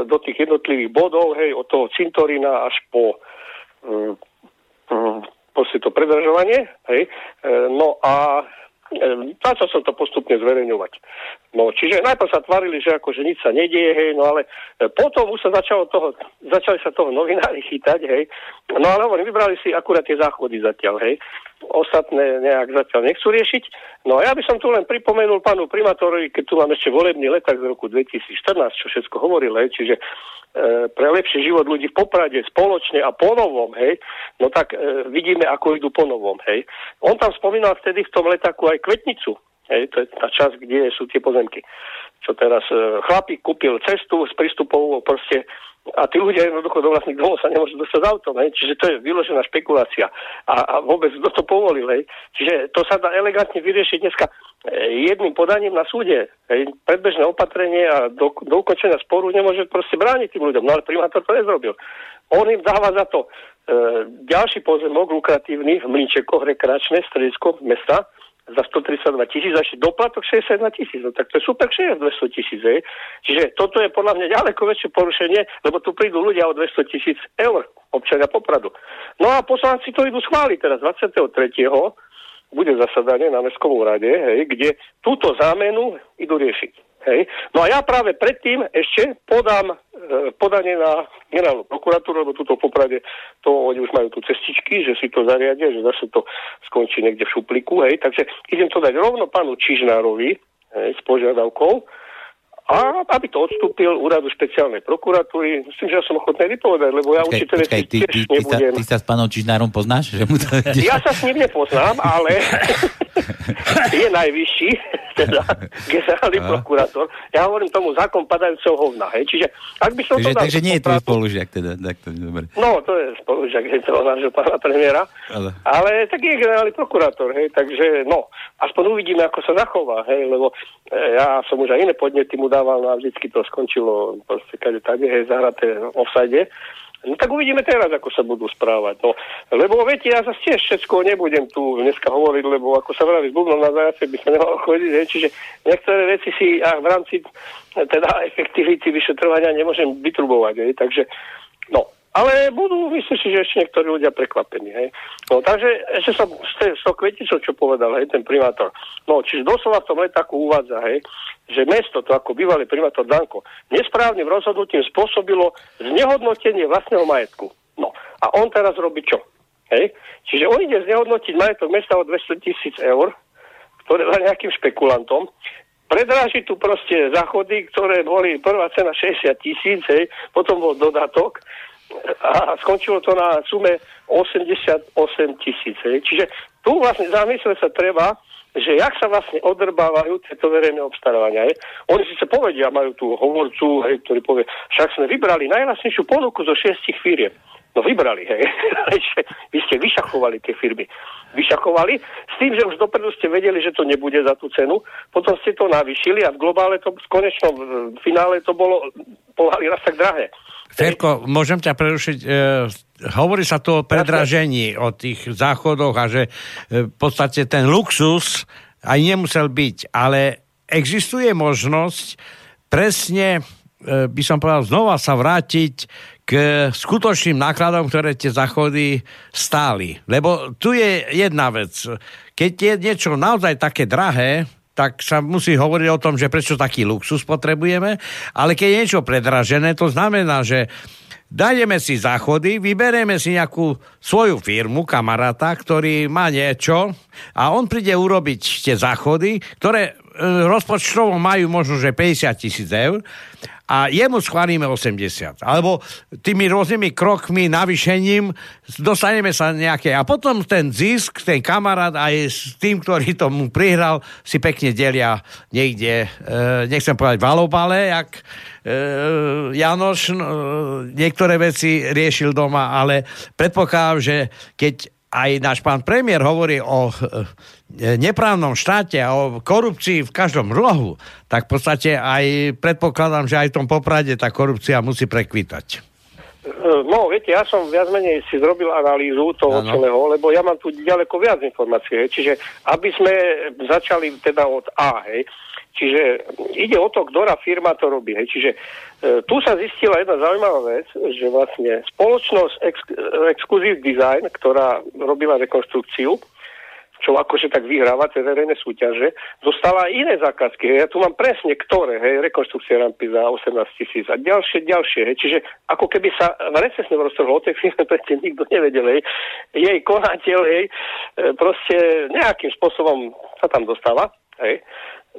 do tých jednotlivých bodov, hej, od toho cintorína až po e, e, to predražovanie, hej. E, no a e, začal som to postupne zverejňovať. No, čiže najprv sa tvarili, že akože nič sa nedieje, hej, no ale e, potom už sa začalo toho, začali sa toho novinári chytať, hej. No ale hovorím, vybrali si akurát tie záchody zatiaľ, hej. Ostatné nejak zatiaľ nechcú riešiť. No a ja by som tu len pripomenul pánu primátorovi, keď tu mám ešte volebný letak z roku 2014, čo všetko hovoril, hej, čiže E, pre lepší život ľudí v Poprade spoločne a po novom, hej, no tak e, vidíme, ako idú po novom, hej. On tam spomínal vtedy v tom letaku aj kvetnicu, hej, to je tá časť, kde sú tie pozemky. Čo teraz e, chlapík kúpil cestu s prístupovou proste a tí ľudia jednoducho do vlastných domov sa nemôžu dostať autom, hej. čiže to je vyložená špekulácia a, a vôbec kto to povolil, hej. čiže to sa dá elegantne vyriešiť dneska e, jedným podaním na súde, hej. predbežné opatrenie a do, do ukončenia sporu nemôže proste brániť tým ľuďom, no ale primátor to nezrobil. On im dáva za to e, ďalší pozemok lukratívny v Mlinčekoch, rekreačné stredisko mesta, za 132 tisíc ešte doplatok 61 tisíc. No tak to je super kšeja 200 tisíc. Čiže toto je podľa mňa ďaleko väčšie porušenie, lebo tu prídu ľudia o 200 tisíc eur, občania Popradu. No a poslanci to idú schváliť teraz 23 bude zasadanie na Mestskom úrade, hej, kde túto zámenu idú riešiť. Hej. No a ja práve predtým ešte podám e, podanie na generálnu prokuratúru, lebo túto poprade to oni už majú tu cestičky, že si to zariadia, že zase to skončí niekde v šupliku. Hej. Takže idem to dať rovno pánu Čižnárovi hej, s požiadavkou, a aby to odstúpil úradu špeciálnej prokuratúry. Myslím, že ja som ochotný vypovedať, lebo ja určite počkaj, ty, ty, ty, nebudem... Sa, ty sa s pánom Čižnárom poznáš? Že mu to... Ja sa s ním nepoznám, ale *laughs* je najvyšší, teda generálny prokurátor. Ja hovorím tomu zákon padajúceho hovna. Hej. Čiže ak by som takže, to dal... Takže nie je tvoj spolužiak teda. Tak to, dobre. No, to je spolužiak je toho nášho pána premiéra. Ale... ale tak je generálny prokurátor. Hej. Takže no, aspoň uvidíme, ako sa zachová. Hej, lebo e, ja som už aj iné podnety mu dával, no a vždycky to skončilo proste kade tady, hej, zahraté v offside. No tak uvidíme teraz, ako sa budú správať. No, lebo viete, ja zase tiež všetko nebudem tu dneska hovoriť, lebo ako sa vraví, s na zajace by sa nemalo chodiť, hej, čiže niektoré veci si a v rámci teda efektivity vyšetrovania nemôžem vytrubovať, hej, takže no, ale budú, myslím si, že ešte niektorí ľudia prekvapení. Hej. No, takže ešte som z toho kveticou, čo povedal hej, ten primátor. No, čiže doslova v tom letaku uvádza, hej, že mesto, to ako bývalý primátor Danko, nesprávnym rozhodnutím spôsobilo znehodnotenie vlastného majetku. No, a on teraz robí čo? Hej? Čiže on ide znehodnotiť majetok mesta o 200 tisíc eur, ktoré dá nejakým špekulantom, predráži tu proste záchody, ktoré boli prvá cena 60 tisíc, potom bol dodatok, a skončilo to na sume 88 tisíc. Čiže tu vlastne zamysle sa treba, že jak sa vlastne odrbávajú tieto verejné obstarávania. Je. Oni sa povedia, majú tu hovorcu, hej, ktorý povie, však sme vybrali najlasnejšiu ponuku zo šiestich firiem. No vybrali, hej. *laughs* Vy ste vyšachovali tie firmy. Vyšachovali s tým, že už dopredu ste vedeli, že to nebude za tú cenu. Potom ste to navýšili a v globále to, v konečnom finále to bolo pohali raz tak drahé. Ferko, môžem ťa prerušiť? E, hovorí sa tu o predražení, o tých záchodoch a že e, v podstate ten luxus aj nemusel byť, ale existuje možnosť presne, e, by som povedal, znova sa vrátiť k skutočným nákladom, ktoré tie záchody stáli. Lebo tu je jedna vec. Keď je niečo naozaj také drahé, tak sa musí hovoriť o tom, že prečo taký luxus potrebujeme, ale keď je niečo predražené, to znamená, že Dajdeme si záchody, vyberieme si nejakú svoju firmu, kamaráta, ktorý má niečo a on príde urobiť tie záchody, ktoré rozpočtovo majú možno, že 50 tisíc eur a jemu schválime 80. Alebo tými rôznymi krokmi, navýšením dostaneme sa nejaké. A potom ten zisk, ten kamarát aj s tým, ktorý tomu prihral, si pekne delia niekde, e, nechcem povedať valobale, jak e, Janoš no, niektoré veci riešil doma, ale predpokladám, že keď aj náš pán premiér hovorí o e, neprávnom štáte a o korupcii v každom rohu, tak v podstate aj predpokladám, že aj v tom poprade tá korupcia musí prekvitať. E, no, viete, ja som viac menej si zrobil analýzu toho ano. celého, lebo ja mám tu ďaleko viac informácií. Čiže aby sme začali teda od A, hej, Čiže ide o to, ktorá firma to robí. Hej. Čiže e, tu sa zistila jedna zaujímavá vec, že vlastne spoločnosť Ex- Exclusive Design, ktorá robila rekonstrukciu, v čo akože tak vyhráva tie verejné súťaže, dostala iné zákazky. Hej. Ja tu mám presne ktoré, hej, rekonstrukcie rampy za 18 tisíc a ďalšie, ďalšie. Hej. Čiže ako keby sa recesne roztrhlo o tej firme, *laughs* predtým nikto nevedel. Hej. Jej konateľ, hej, e, proste nejakým spôsobom sa tam dostáva. Hej.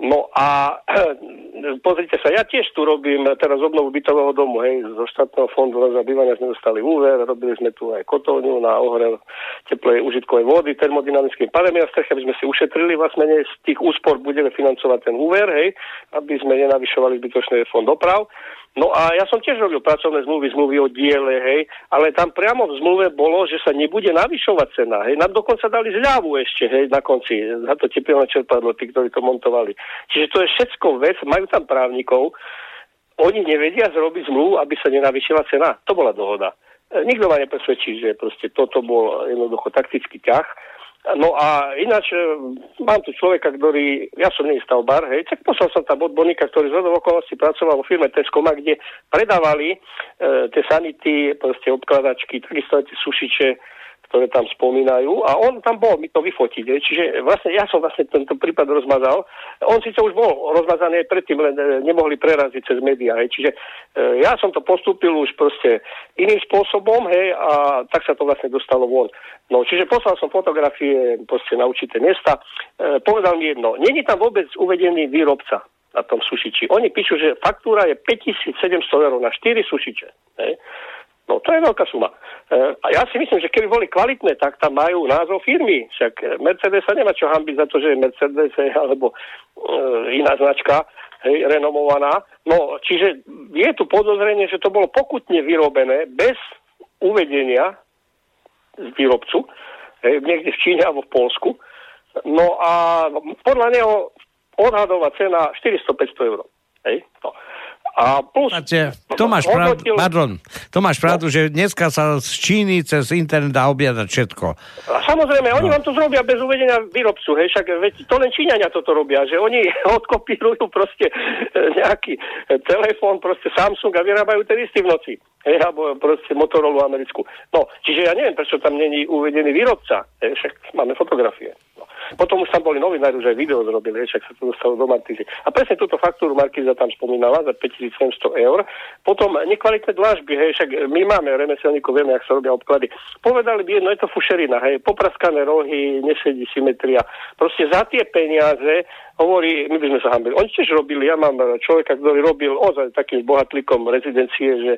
No a *clears throat* pozrite sa, ja tiež tu robím teraz obnovu bytového domu, hej, zo štátneho fondu za bývania sme dostali úver, robili sme tu aj kotovňu na ohre teplej užitkovej vody, termodynamickým padami a streche, aby sme si ušetrili vlastne z tých úspor budeme financovať ten úver, hej, aby sme nenavyšovali zbytočný fond doprav. No a ja som tiež robil pracovné zmluvy, zmluvy o diele, hej, ale tam priamo v zmluve bolo, že sa nebude navyšovať cena, hej, nám dokonca dali zľavu ešte, hej, na konci, za to teplné čerpadlo, tí, ktorí to montovali. Čiže to je všetko vec, majú tam právnikov, oni nevedia zrobiť zmluvu, aby sa nenavyšila cena. To bola dohoda. E, nikto ma nepresvedčí, že proste toto bol jednoducho taktický ťah No a ináč e, mám tu človeka, ktorý, ja som nie stavbar, hej, tak poslal som tam odborníka, ktorý z okolností pracoval vo firme Tescoma, kde predávali e, tie sanity, proste obkladačky, takisto aj tie sušiče, ktoré tam spomínajú a on tam bol mi to vyfotiť. Je. Čiže vlastne ja som vlastne tento prípad rozmazal. On síce už bol rozmazaný aj predtým, len e, nemohli preraziť cez médiá. Čiže e, ja som to postúpil už proste iným spôsobom hej, a tak sa to vlastne dostalo von. No, čiže poslal som fotografie proste na určité miesta. E, povedal mi jedno, není tam vôbec uvedený výrobca na tom sušiči. Oni píšu, že faktúra je 5700 eur na 4 sušiče. Hej. No to je veľká suma. E, a ja si myslím, že keby boli kvalitné, tak tam majú názov firmy. Však Mercedes sa nemá čo hambiť za to, že je Mercedes alebo e, iná značka hej, renomovaná. No, čiže je tu podozrenie, že to bolo pokutne vyrobené bez uvedenia z výrobcu, hej, niekde v Číne alebo v Polsku. No a podľa neho odhadová cena 400-500 eur. Hej, no. A plus... to máš pravdu, pardon, to máš pravdu, no. že dneska sa z Číny cez internet dá objadať všetko. A samozrejme, oni no. vám to zrobia bez uvedenia výrobcu, hej, však veď to len Číňania toto robia, že oni *laughs* odkopírujú proste e, nejaký telefón, proste Samsung a vyrábajú ten istý v noci. Hej, alebo proste Motorola americkú. No, čiže ja neviem, prečo tam není uvedený výrobca. Hej, však máme fotografie. No. Potom už tam boli novinári, už aj video zrobili, však sa to dostalo do Martízy. A presne túto faktúru Markíza tam spomínala za 5700 eur. Potom nekvalitné dlážby, hej, však my máme remeselníkov, vieme, ak sa robia obklady. Povedali by jedno, je to fušerina, hej, popraskané rohy, nesedí symetria. Proste za tie peniaze hovorí, my by sme sa hambili. Oni tiež robili, ja mám človeka, ktorý robil ozaj takým bohatlikom rezidencie, že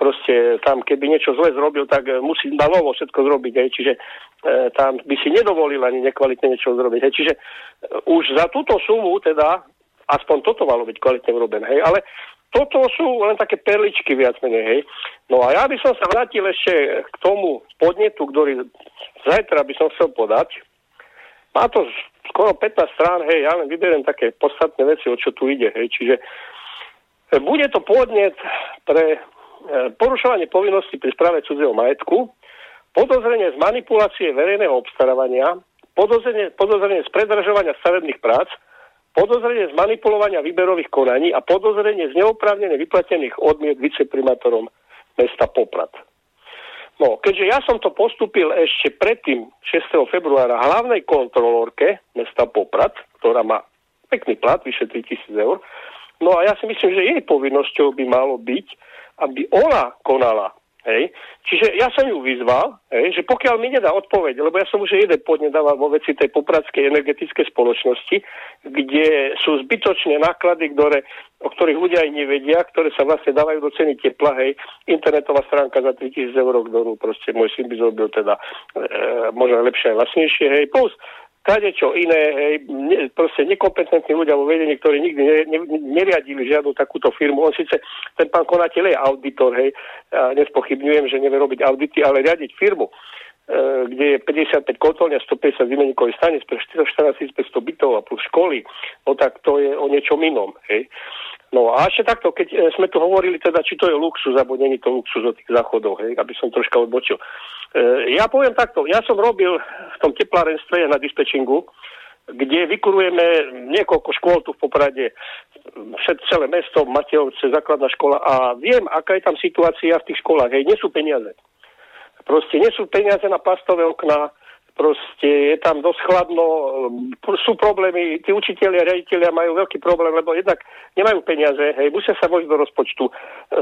proste tam, keby niečo zle zrobil, tak musí na novo všetko zrobiť. Hej. Čiže tam by si nedovolil ani nekvalitne niečo zrobiť. Hej. Čiže e, už za túto sumu teda, aspoň toto malo byť kvalitne urobené. Hej. Ale toto sú len také perličky viac menej, hej. No a ja by som sa vrátil ešte k tomu podnetu, ktorý zajtra by som chcel podať. Má to skoro 15 strán, hej, ja len vyberiem také podstatné veci, o čo tu ide, hej, čiže e, bude to podnet pre e, porušovanie povinnosti pri správe cudzieho majetku, podozrenie z manipulácie verejného obstarávania, podozrenie, podozrenie z predražovania stavebných prác, podozrenie z manipulovania výberových konaní a podozrenie z neoprávnene vyplatených odmiet viceprimátorom mesta Poprad. No, keďže ja som to postupil ešte predtým, 6. februára, hlavnej kontrolórke mesta Poprad, ktorá má pekný plat, vyše 3000 eur, no a ja si myslím, že jej povinnosťou by malo byť, aby ona konala Hej. Čiže ja som ju vyzval, hej, že pokiaľ mi nedá odpoveď, lebo ja som už jeden podnedával vo veci tej popradskej energetickej spoločnosti, kde sú zbytočné náklady, ktoré, o ktorých ľudia aj nevedia, ktoré sa vlastne dávajú do ceny tepla, hej, internetová stránka za 3000 eur, ktorú proste môj syn by zrobil teda e, možno lepšie a vlastnejšie, hej, plus čo iné, hej, ne, proste nekompetentní ľudia vo vedení, ktorí nikdy ne, ne, neriadili žiadnu takúto firmu. On síce, ten pán konateľ je auditor, hej, a nespochybňujem, že nevie robiť audity, ale riadiť firmu, e, kde je 55 kotolňa, 150 výmeníkových stanic pre 14 500 bytov a plus školy, no tak to je o niečom inom, hej. No a ešte takto, keď e, sme tu hovorili teda, či to je luxus, alebo není to luxus o tých záchodoch, hej, aby som troška odbočil. E, ja poviem takto, ja som robil v tom teplárenstve na dispečingu, kde vykurujeme niekoľko škôl tu v Poprade, všet, celé mesto, Matejovce, základná škola a viem, aká je tam situácia v tých školách. Hej, nie sú peniaze. Proste nie sú peniaze na plastové okná, proste je tam dosť chladno, sú problémy, tí učiteľi a riaditeľia majú veľký problém, lebo jednak nemajú peniaze, hej, musia sa vojsť do rozpočtu.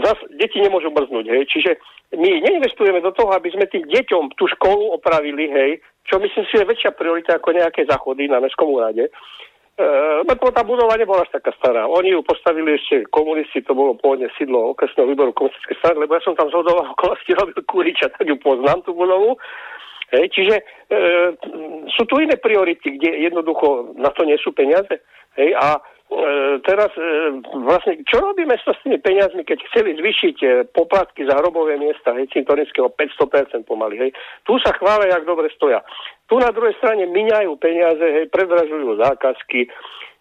Zas deti nemôžu brznúť, hej, čiže my neinvestujeme do toho, aby sme tým deťom tú školu opravili, hej, čo myslím si je väčšia priorita ako nejaké záchody na Mestskom úrade. E, lebo tá budova nebola až taká stará. Oni ju postavili ešte komunisti, to bolo pôvodne sídlo okresného výboru komunistickej strany, lebo ja som tam zhodoval okolosti robil Kuriča, tak ju poznám tú budovu. Hej, čiže e, sú tu iné priority, kde jednoducho na to nie sú peniaze. Hej, a e, teraz e, vlastne, čo robíme s tými peniazmi, keď chceli zvýšiť e, poplatky za hrobové miesta, hej, cintorinského 500% pomaly, hej. Tu sa chvália, jak dobre stoja. Tu na druhej strane miňajú peniaze, hej, predražujú zákazky,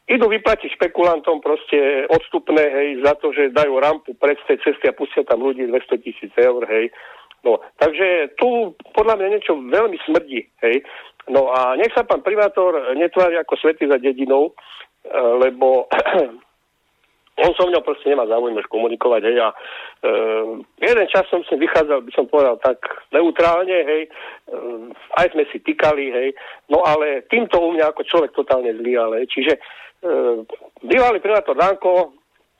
idú vyplatiť špekulantom proste odstupné, hej, za to, že dajú rampu pred tej cesty a pustia tam ľudí 200 tisíc eur, hej. No, takže tu podľa mňa niečo veľmi smrdí, hej. No a nech sa pán primátor netvári ako svety za dedinou, e, lebo on so mňou proste nemá záujem už komunikovať, hej, a e, jeden čas som si vychádzal, by som povedal, tak neutrálne, hej, e, aj sme si týkali, hej, no ale týmto u mňa ako človek totálne zlý, ale čiže e, bývalý primátor Danko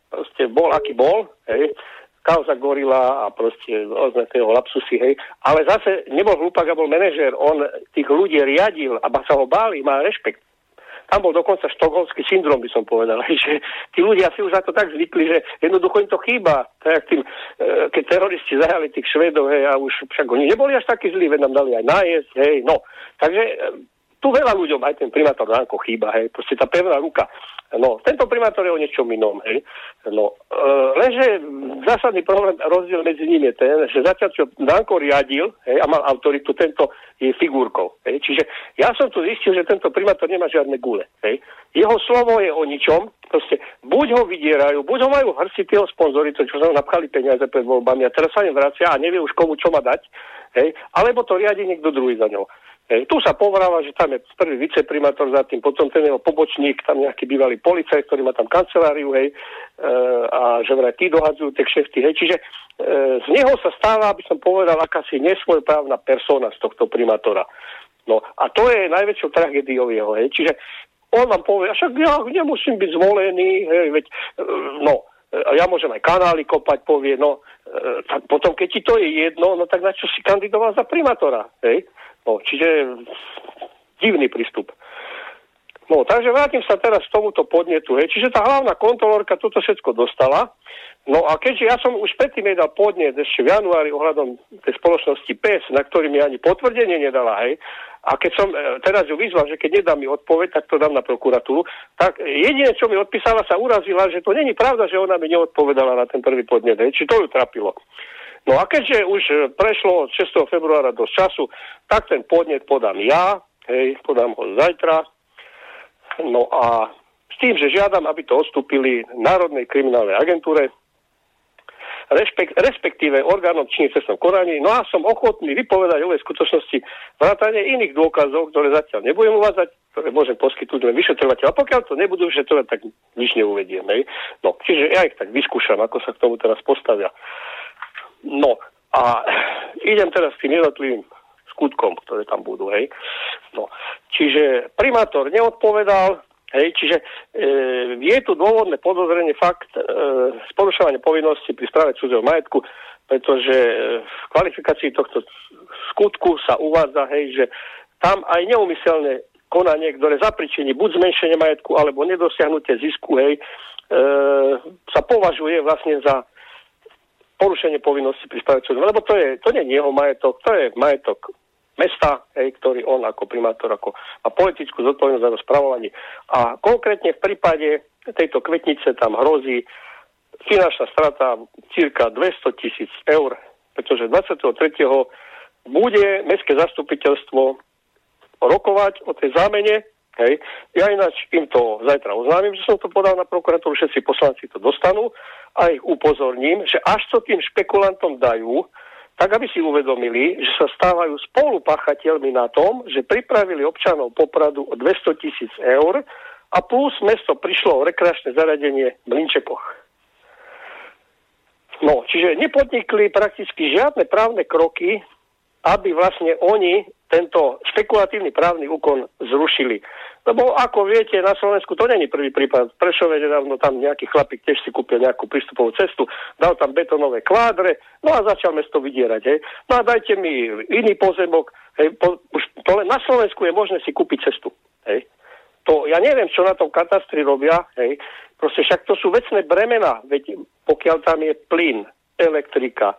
proste bol, aký bol, hej, kauza Gorila a proste tie lapsusy, hej. Ale zase nebol hlúpak a bol manažer, on tých ľudí riadil a sa ho báli, má rešpekt. Tam bol dokonca štokholmský syndrom, by som povedal, hej, že tí ľudia si už za to tak zvykli, že jednoducho im to chýba. Tak tým, e, keď teroristi zahali tých Švedov, hej, a už však oni neboli až takí zlí, veď nám dali aj nájsť, hej, no. Takže e, tu veľa ľuďom aj ten primátor Danko chýba, hej, proste tá pevná ruka. No, tento primátor je o niečom inom, hej. No, e, lenže zásadný problém, rozdiel medzi nimi je ten, že zatiaľ, čo Danko riadil, hej, a mal autoritu, tento je figurkou, hej. Čiže ja som tu zistil, že tento primátor nemá žiadne gule, hej. Jeho slovo je o ničom, proste buď ho vydierajú, buď ho majú hrsti jeho sponzory, to čo sa napchali peniaze pred voľbami a teraz sa im vracia a nevie už komu čo má dať, hej, alebo to riadi niekto druhý za ňou. Hej. Tu sa povráva, že tam je prvý viceprimátor za tým, potom ten jeho pobočník, tam nejaký bývalý policajt, ktorý má tam kanceláriu, hej, e, a že vraj tí dohadzujú tie kšefty, hej. Čiže e, z neho sa stáva, aby som povedal, akási nesvojprávna persona z tohto primátora. No a to je najväčšou tragédiou jeho, hej. Čiže on vám povie, však ja nemusím byť zvolený, hej, veď, e, no, ja môžem aj kanály kopať, povie, no, e, tak potom, keď ti to je jedno, no tak na čo si kandidoval za primátora, hej? No, čiže divný prístup. No, takže vrátim sa teraz k tomuto podnetu. Hej. Čiže tá hlavná kontrolórka toto všetko dostala. No a keďže ja som už predtým jej dal podnet ešte v januári ohľadom tej spoločnosti PES, na ktorý mi ani potvrdenie nedala, hej, a keď som e, teraz ju vyzval, že keď nedá mi odpoveď, tak to dám na prokuratúru, tak jediné, čo mi odpísala, sa urazila, že to není pravda, že ona mi neodpovedala na ten prvý podnet, hej, či to ju trapilo. No a keďže už e, prešlo od 6. februára do času, tak ten podnet podám ja, hej, podám ho zajtra. No a s tým, že žiadam, aby to odstúpili Národnej kriminálnej agentúre, respekt, respektíve orgánom činných cestnom konaní. No a som ochotný vypovedať o skutočnosti vrátane iných dôkazov, ktoré zatiaľ nebudem uvádzať, ktoré môžem poskytnúť len vyšetrovateľ. A pokiaľ to nebudú vyšetrovať, tak nič neuvediem. Hej. No, čiže ja ich tak vyskúšam, ako sa k tomu teraz postavia. No a idem teraz tým jednotlivým skutkom, ktoré tam budú, hej. No, čiže primátor neodpovedal, hej, čiže e, je tu dôvodné podozrenie fakt e, sporušovania povinnosti pri správe cudzieho majetku, pretože e, v kvalifikácii tohto skutku sa uvádza, hej, že tam aj neumyselné konanie, ktoré zapričení buď zmenšenie majetku alebo nedosiahnutie zisku, hej, e, sa považuje vlastne za porušenie povinnosti pri spravedlnosti, lebo to, je, to nie je jeho majetok, to je majetok mesta, hej, ktorý on ako primátor ako, má politickú zodpovednosť za spravovanie. A konkrétne v prípade tejto kvetnice tam hrozí finančná strata cirka 200 tisíc eur, pretože 23. bude mestské zastupiteľstvo rokovať o tej zámene Hej. Ja ináč im to zajtra oznámim, že som to podal na prokuratúru, všetci poslanci to dostanú a ich upozorním, že až to tým špekulantom dajú, tak aby si uvedomili, že sa stávajú spolupachateľmi na tom, že pripravili občanov Popradu o 200 tisíc eur a plus mesto prišlo o rekreačné zaradenie v Linčekoch. No, čiže nepodnikli prakticky žiadne právne kroky, aby vlastne oni tento špekulatívny právny úkon zrušili. Lebo ako viete, na Slovensku to není prvý prípad. Prešove nedávno tam nejaký chlapík tiež si kúpil nejakú prístupovú cestu, dal tam betonové kvádre, no a začal mesto vydierať. Hej. No a dajte mi iný pozemok. Hej. Po, už to len na Slovensku je možné si kúpiť cestu. Hej. To, ja neviem, čo na tom katastri robia. Hej. Proste však to sú vecné bremena, veď pokiaľ tam je plyn, elektrika,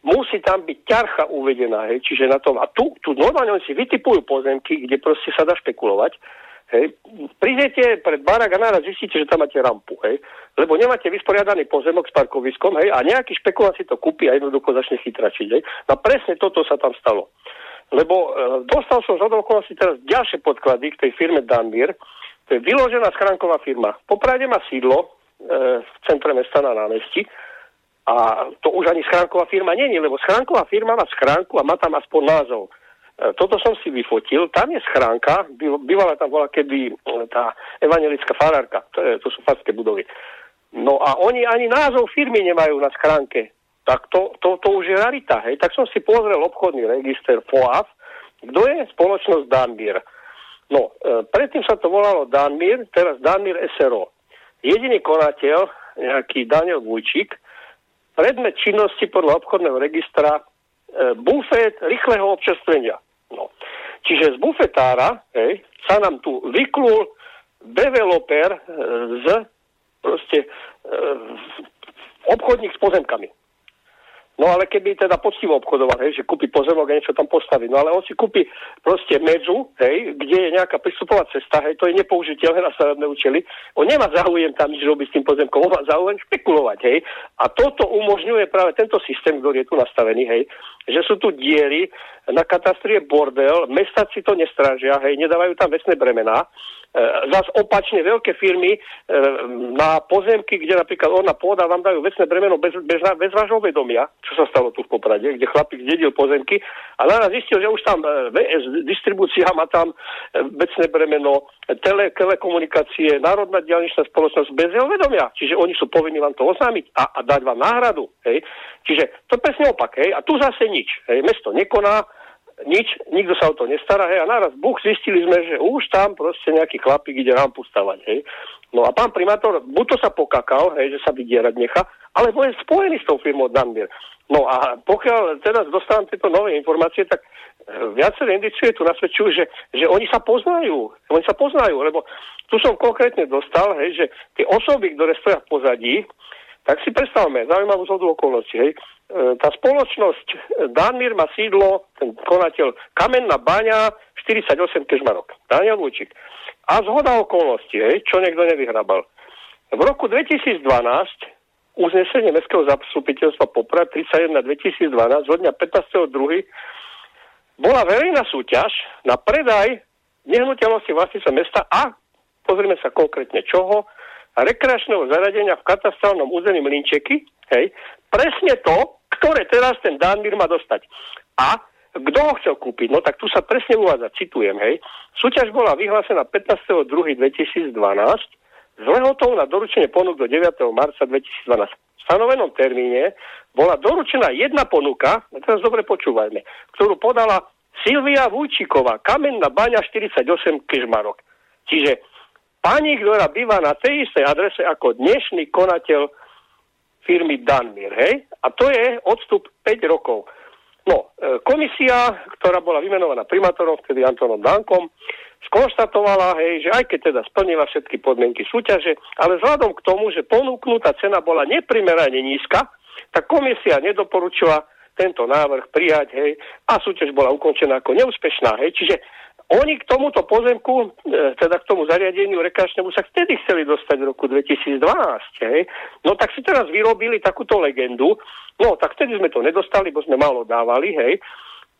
musí tam byť ťarcha uvedená, hej, čiže na tom, a tu, tu normálne oni si vytipujú pozemky, kde proste sa dá špekulovať, hej, prídete pred barák a naraz zistíte, že tam máte rampu, hej, lebo nemáte vysporiadaný pozemok s parkoviskom, hej, a nejaký špekulant si to kúpi a jednoducho začne chytračiť, hej. No presne toto sa tam stalo. Lebo e, dostal som z okolností teraz ďalšie podklady k tej firme Danmir, to je vyložená schránková firma. Popravde má sídlo e, v centre mesta na námestí, a to už ani schránková firma není, lebo schránková firma má schránku a má tam aspoň názov. E, toto som si vyfotil, tam je schránka, bývala tam bola kedy e, tá evangelická farárka, to, je, to sú farské budovy. No a oni ani názov firmy nemajú na schránke. Tak to, to, to už je rarita, hej. Tak som si pozrel obchodný register FOAF, kto je spoločnosť Danmir. No, e, predtým sa to volalo Danmir, teraz Danmir SRO. Jediný konateľ, nejaký Daniel Vujčík, predmet činnosti podľa obchodného registra e, bufet rýchleho občerstvenia. No. Čiže z bufetára hej, sa nám tu vyklul developer e, z proste e, obchodník s pozemkami. No ale keby teda poctivo obchodoval, hej, že kúpi pozemok a niečo tam postaví. No ale on si kúpi proste medzu, hej, kde je nejaká prístupová cesta, hej, to je nepoužiteľné na stavebné účely. On nemá záujem tam nič robiť s tým pozemkom, on má záujem špekulovať, hej. A toto umožňuje práve tento systém, ktorý je tu nastavený, hej, že sú tu diery, na katastri bordel, mesta si to nestrážia, hej, nedávajú tam vecné bremená zas opačne veľké firmy e, na pozemky, kde napríklad ona pôda vám dajú vecné bremeno bez, bez, bez vášho vedomia, čo sa stalo tu v Poprade, kde chlapík zdedil pozemky a naraz zistil, že už tam e, VS distribúcia má tam vecné bremeno, tele, telekomunikácie, národná diálničná spoločnosť bez jeho vedomia. Čiže oni sú povinní vám to oznámiť a, a dať vám náhradu. Hej. Čiže to presne opak. Hej. A tu zase nič. Hej. Mesto nekoná, nič, nikto sa o to nestará, hej, a naraz buch zistili sme, že už tam proste nejaký chlapík ide rampu stavať, hej. No a pán primátor, buď to sa pokakal, hej, že sa vydierať necha, alebo je spojený s tou firmou Danbier. No a pokiaľ teraz dostávam tieto nové informácie, tak e, viaceré indicie tu nasvedčujú, že, že oni sa poznajú. Oni sa poznajú, lebo tu som konkrétne dostal, hej, že tie osoby, ktoré stoja v pozadí, tak si predstavme, zaujímavú zhodu okolností, hej, E, tá spoločnosť Danmir má sídlo, ten konateľ Kamenná baňa, 48 kežmarok. Daniel Vujčík. A zhoda okolností, hej, čo niekto nevyhrabal. V roku 2012 uznesenie Mestského zastupiteľstva Poprad 31 2012 zo dňa 15.2. bola verejná súťaž na predaj nehnuteľnosti vlastníca mesta a pozrime sa konkrétne čoho, rekreačného zaradenia v katastrálnom území Mlinčeky, hej, presne to, ktoré teraz ten Danmir má dostať. A kto ho chcel kúpiť? No tak tu sa presne uvádza, citujem, hej. Súťaž bola vyhlásená 15.2.2012 s lehotou na doručenie ponúk do 9. marca 2012. V stanovenom termíne bola doručená jedna ponuka, teraz dobre počúvajme, ktorú podala Silvia Vujčíková, kamenná baňa 48 Kežmarok. Čiže pani, ktorá býva na tej istej adrese ako dnešný konateľ firmy Danmir, hej? A to je odstup 5 rokov. No, e, komisia, ktorá bola vymenovaná primátorom, vtedy Antonom Dankom, skonštatovala, hej, že aj keď teda splnila všetky podmienky súťaže, ale vzhľadom k tomu, že ponúknutá cena bola neprimerane nízka, tak komisia nedoporučila tento návrh prijať, hej, a súťaž bola ukončená ako neúspešná, hej, čiže oni k tomuto pozemku, e, teda k tomu zariadeniu rekačnému sa vtedy chceli dostať v roku 2012. Hej. No tak si teraz vyrobili takúto legendu. No tak vtedy sme to nedostali, bo sme málo dávali, hej.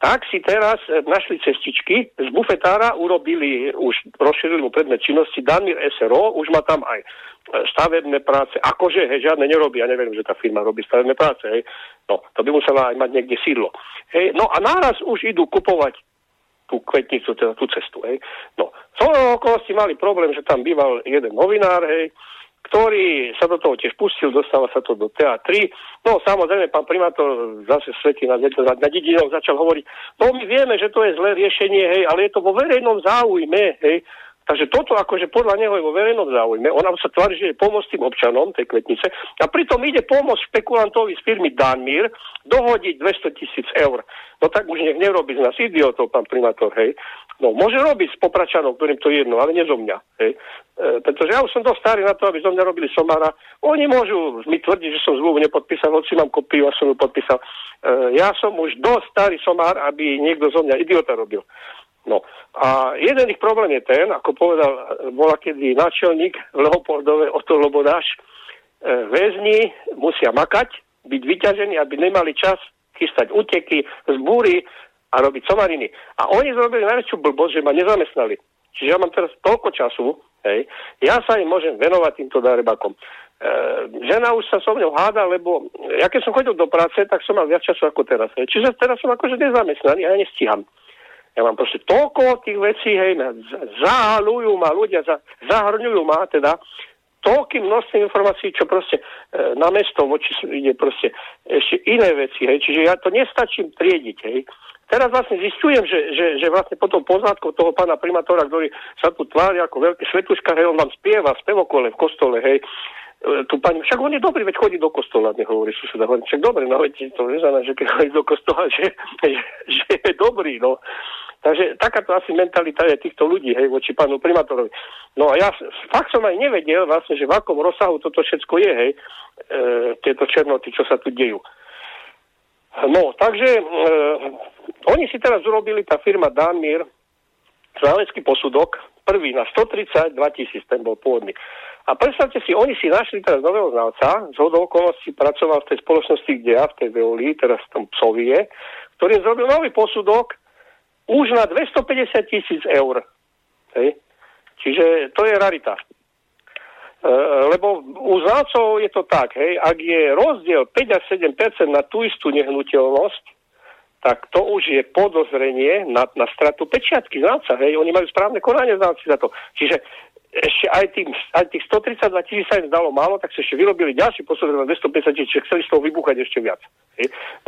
Tak si teraz e, našli cestičky, z bufetára urobili, už rozšírili mu predmet činnosti Danmir SRO, už má tam aj e, stavebné práce, akože, hej, žiadne nerobí, ja neviem, že tá firma robí stavebné práce, hej. No, to by musela aj mať niekde sídlo. Hej, no a náraz už idú kupovať tú kvetnicu, teda tú cestu. Hej. No, z okolnosti mali problém, že tam býval jeden novinár, hej, ktorý sa do toho tiež pustil, dostáva sa to do TA3. No samozrejme, pán primátor zase svetí na, na, dedinou začal hovoriť, no my vieme, že to je zlé riešenie, hej, ale je to vo verejnom záujme, hej, Takže toto akože podľa neho je vo verejnom záujme. Ona sa tvári, že je pomôcť tým občanom tej kvetnice a pritom ide pomôcť špekulantovi z firmy Danmir dohodiť 200 tisíc eur. No tak už nech nerobí z nás idiotov, pán primátor, hej. No, môže robiť s popračanom, ktorým to je jedno, ale nie zo mňa, hej. E, pretože ja už som dosť starý na to, aby zo mňa robili somára. Oni môžu mi tvrdiť, že som zmluvu nepodpísal, hoci mám kopiu a som ju podpísal. E, ja som už dosť starý somár, aby niekto zo mňa idiota robil. No a jeden ich problém je ten, ako povedal bola kedy náčelník v Leopoldove Otto Lobodáš, e, väzni musia makať, byť vyťažení, aby nemali čas chystať úteky búry a robiť somariny. A oni zrobili najväčšiu blbosť, že ma nezamestnali. Čiže ja mám teraz toľko času, hej, ja sa im môžem venovať týmto darebakom. E, žena už sa so mnou háda, lebo ja keď som chodil do práce, tak som mal viac času ako teraz. Hej. Čiže teraz som akože nezamestnaný ja nestíham. Ja mám proste toľko tých vecí, hej, zahalujú ma ľudia, zahrňujú ma teda toľkým množstvom informácií, čo proste e, na mesto voči ide proste ešte iné veci, hej, čiže ja to nestačím triediť, hej. Teraz vlastne zistujem, že, že, že vlastne po tom poznatku toho pána primátora, ktorý sa tu tvári ako veľký svetuška, hej, on vám spieva spevokole v kostole, hej, e, tu pani, však on je dobrý, veď chodí do kostola, nehovorí suseda, hovorí, však dobre, no veď to neznamená, že keď *laughs* chodí do kostola, že, že, že je dobrý, no. Takže takáto asi mentalita je týchto ľudí, hej, voči pánu primátorovi. No a ja fakt som aj nevedel vlastne, že v akom rozsahu toto všetko je, hej, e, tieto černoty, čo sa tu dejú. No, takže e, oni si teraz urobili, tá firma Danmir, znalecký posudok, prvý na 132 tisíc, ten bol pôvodný. A predstavte si, oni si našli teraz nového znalca, z hodou okolností pracoval v tej spoločnosti, kde ja, v tej Veoli, teraz v tom Psovie, ktorý zrobil nový posudok, už na 250 tisíc eur. Hej. Čiže to je rarita. E, lebo u znácov je to tak, hej, ak je rozdiel 5 až 7 na tú istú nehnuteľnosť, tak to už je podozrenie na, na stratu pečiatky znáca. Hej. Oni majú správne konanie znáci za to. Čiže ešte aj, tým, aj tých 132 tisíc sa im zdalo málo, tak sa ešte vyrobili ďalší posledný na 250 tisíc, chceli z toho vybuchať ešte viac.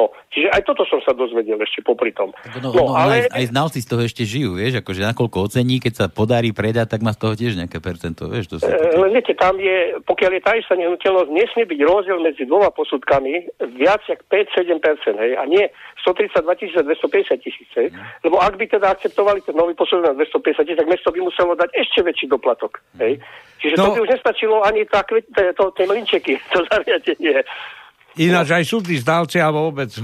No, čiže aj toto som sa dozvedel ešte popri tom. No, no, no, ale... aj, aj znalci z toho ešte žijú, vieš, akože nakoľko ocení, keď sa podarí predať, tak má z toho tiež nejaké percento, vieš. To sa... e, len viete, tam je, pokiaľ je tá istá nehnuteľnosť, nesmie byť rozdiel medzi dvoma posudkami viac jak 5-7%, hej, a nie 132 tisíc a 250 tisíc, hej. Mm. Lebo ak by teda akceptovali ten nový posudok na 250 tisíc, tak mesto by muselo dať ešte väčší doplatok. Hej? Čiže no, to by už nestačilo ani tá, to, tie mlinčeky, *laughs* to zariadenie. Ináč aj sú tí zdalci alebo vôbec e,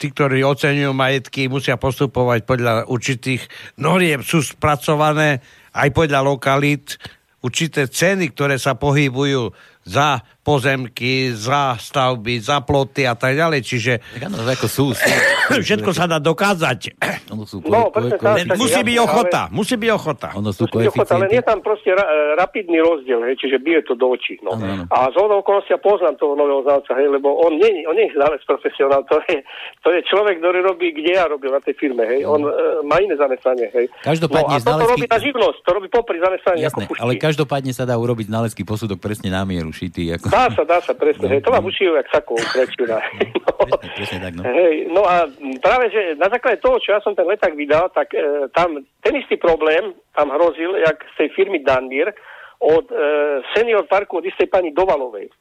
tí, ktorí oceňujú majetky, musia postupovať podľa určitých noriem, sú spracované aj podľa lokalít, určité ceny, ktoré sa pohybujú za pozemky, za stavby, za ploty a tak ďalej, čiže... Tak áno, ako sú. sú *coughs* všetko sa dá dokázať. *coughs* Ono sú no, ko, ko, musí byť ochota, ale... musí byť ochota. Ono sú musí ochota, len je tam proste ra, e, rapidný rozdiel, hej, čiže bije to do očí. No. Ano, ano. A z hodou okolnosti ja poznám toho nového znalca, hej, lebo on nie, on nie je znalec profesionál, to je, to je človek, ktorý robí, kde ja robil na tej firme, hej. On uh, má iné zamestnanie, hej. Každopádne no, a znalecký... to robí tá živnosť, to robí popri zamestnaní Jasné, ale každopádne sa dá urobiť znalecký posudok presne na mieru, šitý. Ako... Dá sa, dá sa, presne. No, hej, to vám ušijú, jak krečina. *laughs* No. Presne, tak, no. Hej, no a práve, že na základe toho, čo ja som ten leták vydal, tak e, tam ten istý problém tam hrozil, jak z tej firmy Dandir, od e, senior parku od istej pani Dovalovej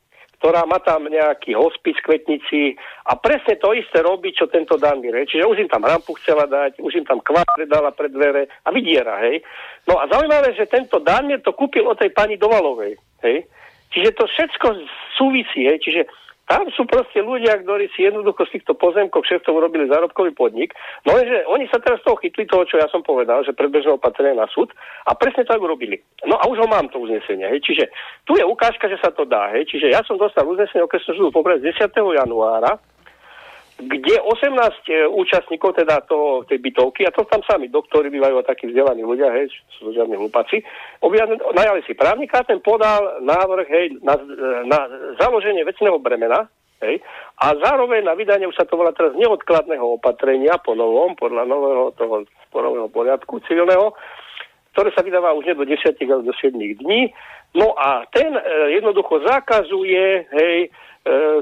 ktorá má tam nejaký hospic kvetnici a presne to isté robí, čo tento Dandir. Čiže už im tam rampu chcela dať, už im tam kvádre dala pred dvere a vydiera, hej. No a zaujímavé, že tento Dandir to kúpil od tej pani Dovalovej, hej. Čiže to všetko súvisí, hej. čiže tam sú proste ľudia, ktorí si jednoducho z týchto pozemkov všetko urobili zárobkový podnik. No lenže oni sa teraz toho chytli toho, čo ja som povedal, že predbežné opatrenie na súd a presne tak urobili. No a už ho mám to uznesenie. Hej. Čiže tu je ukážka, že sa to dá. Hej. Čiže ja som dostal uznesenie okresného súdu pobrať 10. januára kde 18 e, účastníkov teda toho, tej bytovky, a to tam sami doktori bývajú takí vzdelaní ľudia, hej, sú žiadni hlupáci, najali si právnika, ten podal návrh, hej, na, e, na založenie vecného bremena, hej, a zároveň na vydanie, už sa to volá teraz neodkladného opatrenia po novom, podľa nového toho sporového poriadku civilného, ktoré sa vydáva už nie do 10 ale do 7 dní. No a ten e, jednoducho zakazuje, hej,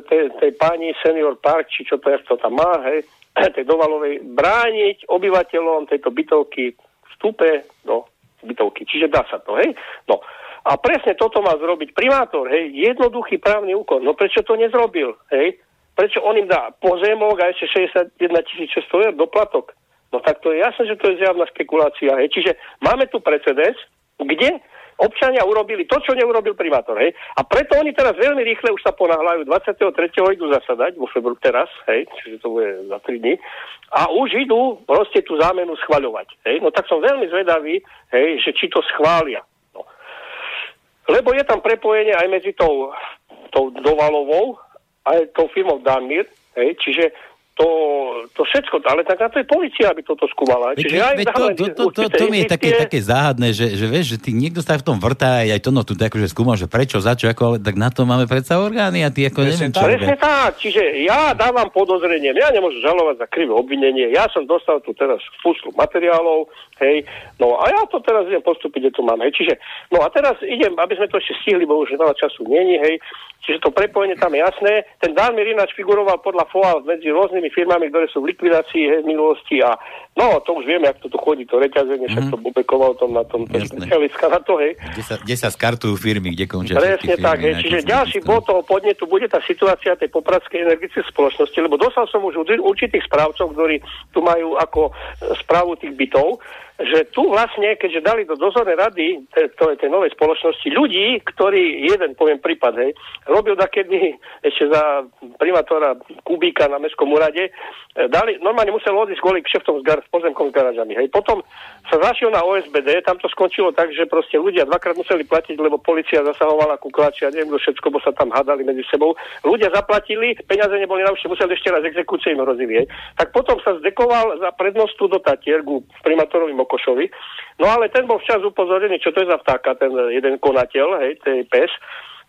tej, tej pani Senior Park, či čo to je, to tam má, hej, *clears throat* tej Dovalovej, brániť obyvateľom tejto bytovky vstupe do bytovky. Čiže dá sa to, hej. No. A presne toto má zrobiť primátor, hej, jednoduchý právny úkon. No prečo to nezrobil, hej? Prečo on im dá pozemok a ešte 61 600 eur doplatok? No tak to je jasné, že to je zjavná spekulácia. Hej. Čiže máme tu precedens, kde občania urobili to, čo neurobil primátor. Hej. A preto oni teraz veľmi rýchle už sa ponáhľajú. 23. idú zasadať, vo febru teraz, hej, čiže to bude za 3 dní. A už idú proste tú zámenu schvaľovať. Hej. No tak som veľmi zvedavý, hej, že či to schvália. No. Lebo je tam prepojenie aj medzi tou, tou Dovalovou aj tou firmou Danmir, hej, čiže to, to všetko, ale tak na to je policia, aby toto skúmala. Čiže aj to, to, to, to, to mi je také, také záhadné, že, že vieš, že ty, niekto sa v tom vrtá, aj to no tu akože skúmal, že prečo, za čo, ako, ale tak na to máme predsa orgány a ty ako neviem čo. Presne tak, čiže ja dávam podozrenie, ja nemôžem žalovať za krivé obvinenie, ja som dostal tu teraz fúsku materiálov, hej, no a ja to teraz idem postúpiť, kde tu mám, hej, čiže, no a teraz idem, aby sme to ešte stihli, bo už veľa času není, hej, čiže to prepojenie tam je jasné, ten Dalmir ináč figuroval podľa FOA medzi rôznymi firmami, ktoré sú v likvidácii hej, v minulosti a no, to už vieme, ako to tu chodí, to reťazenie, mm-hmm. však to bubekoval tom na tom špecialistka na to, hej. Kde sa, kde sa skartujú firmy, kde končia Presne tak, hej. Čiže ďalší bod toho podnetu bude tá situácia tej popradskej energetickej spoločnosti, lebo dostal som už určitých správcov, ktorí tu majú ako správu tých bytov, že tu vlastne, keďže dali do dozornej rady tej, tej novej spoločnosti ľudí, ktorí, jeden poviem prípad, hej, robil takedy ešte za primátora Kubíka na Mestskom úrade, e, dali, normálne musel odísť kvôli kšeftom s, gar, s pozemkom s garážami. Hej. Potom sa zašiel na OSBD, tam to skončilo tak, že proste ľudia dvakrát museli platiť, lebo policia zasahovala ku klači a neviem všetko, bo sa tam hádali medzi sebou. Ľudia zaplatili, peniaze neboli na museli ešte raz exekúcie im hrozili. Tak potom sa zdekoval za prednostu do Tatier ku primátorovým Kokošovi. No ale ten bol včas upozornený, čo to je za vtáka, ten jeden konateľ, hej, ten pes,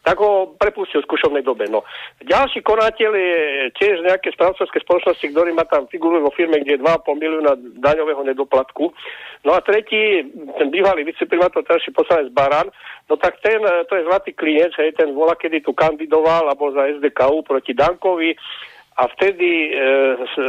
tak ho prepustil v skúšovnej dobe. No. Ďalší konateľ je tiež nejaké správcovské spoločnosti, ktorý má tam figuruje vo firme, kde je 2,5 milióna daňového nedoplatku. No a tretí, ten bývalý viceprimátor, terajší poslanec Baran, no tak ten, to je zlatý klinec, hej, ten vola, kedy tu kandidoval, alebo za SDKU proti Dankovi, a vtedy e,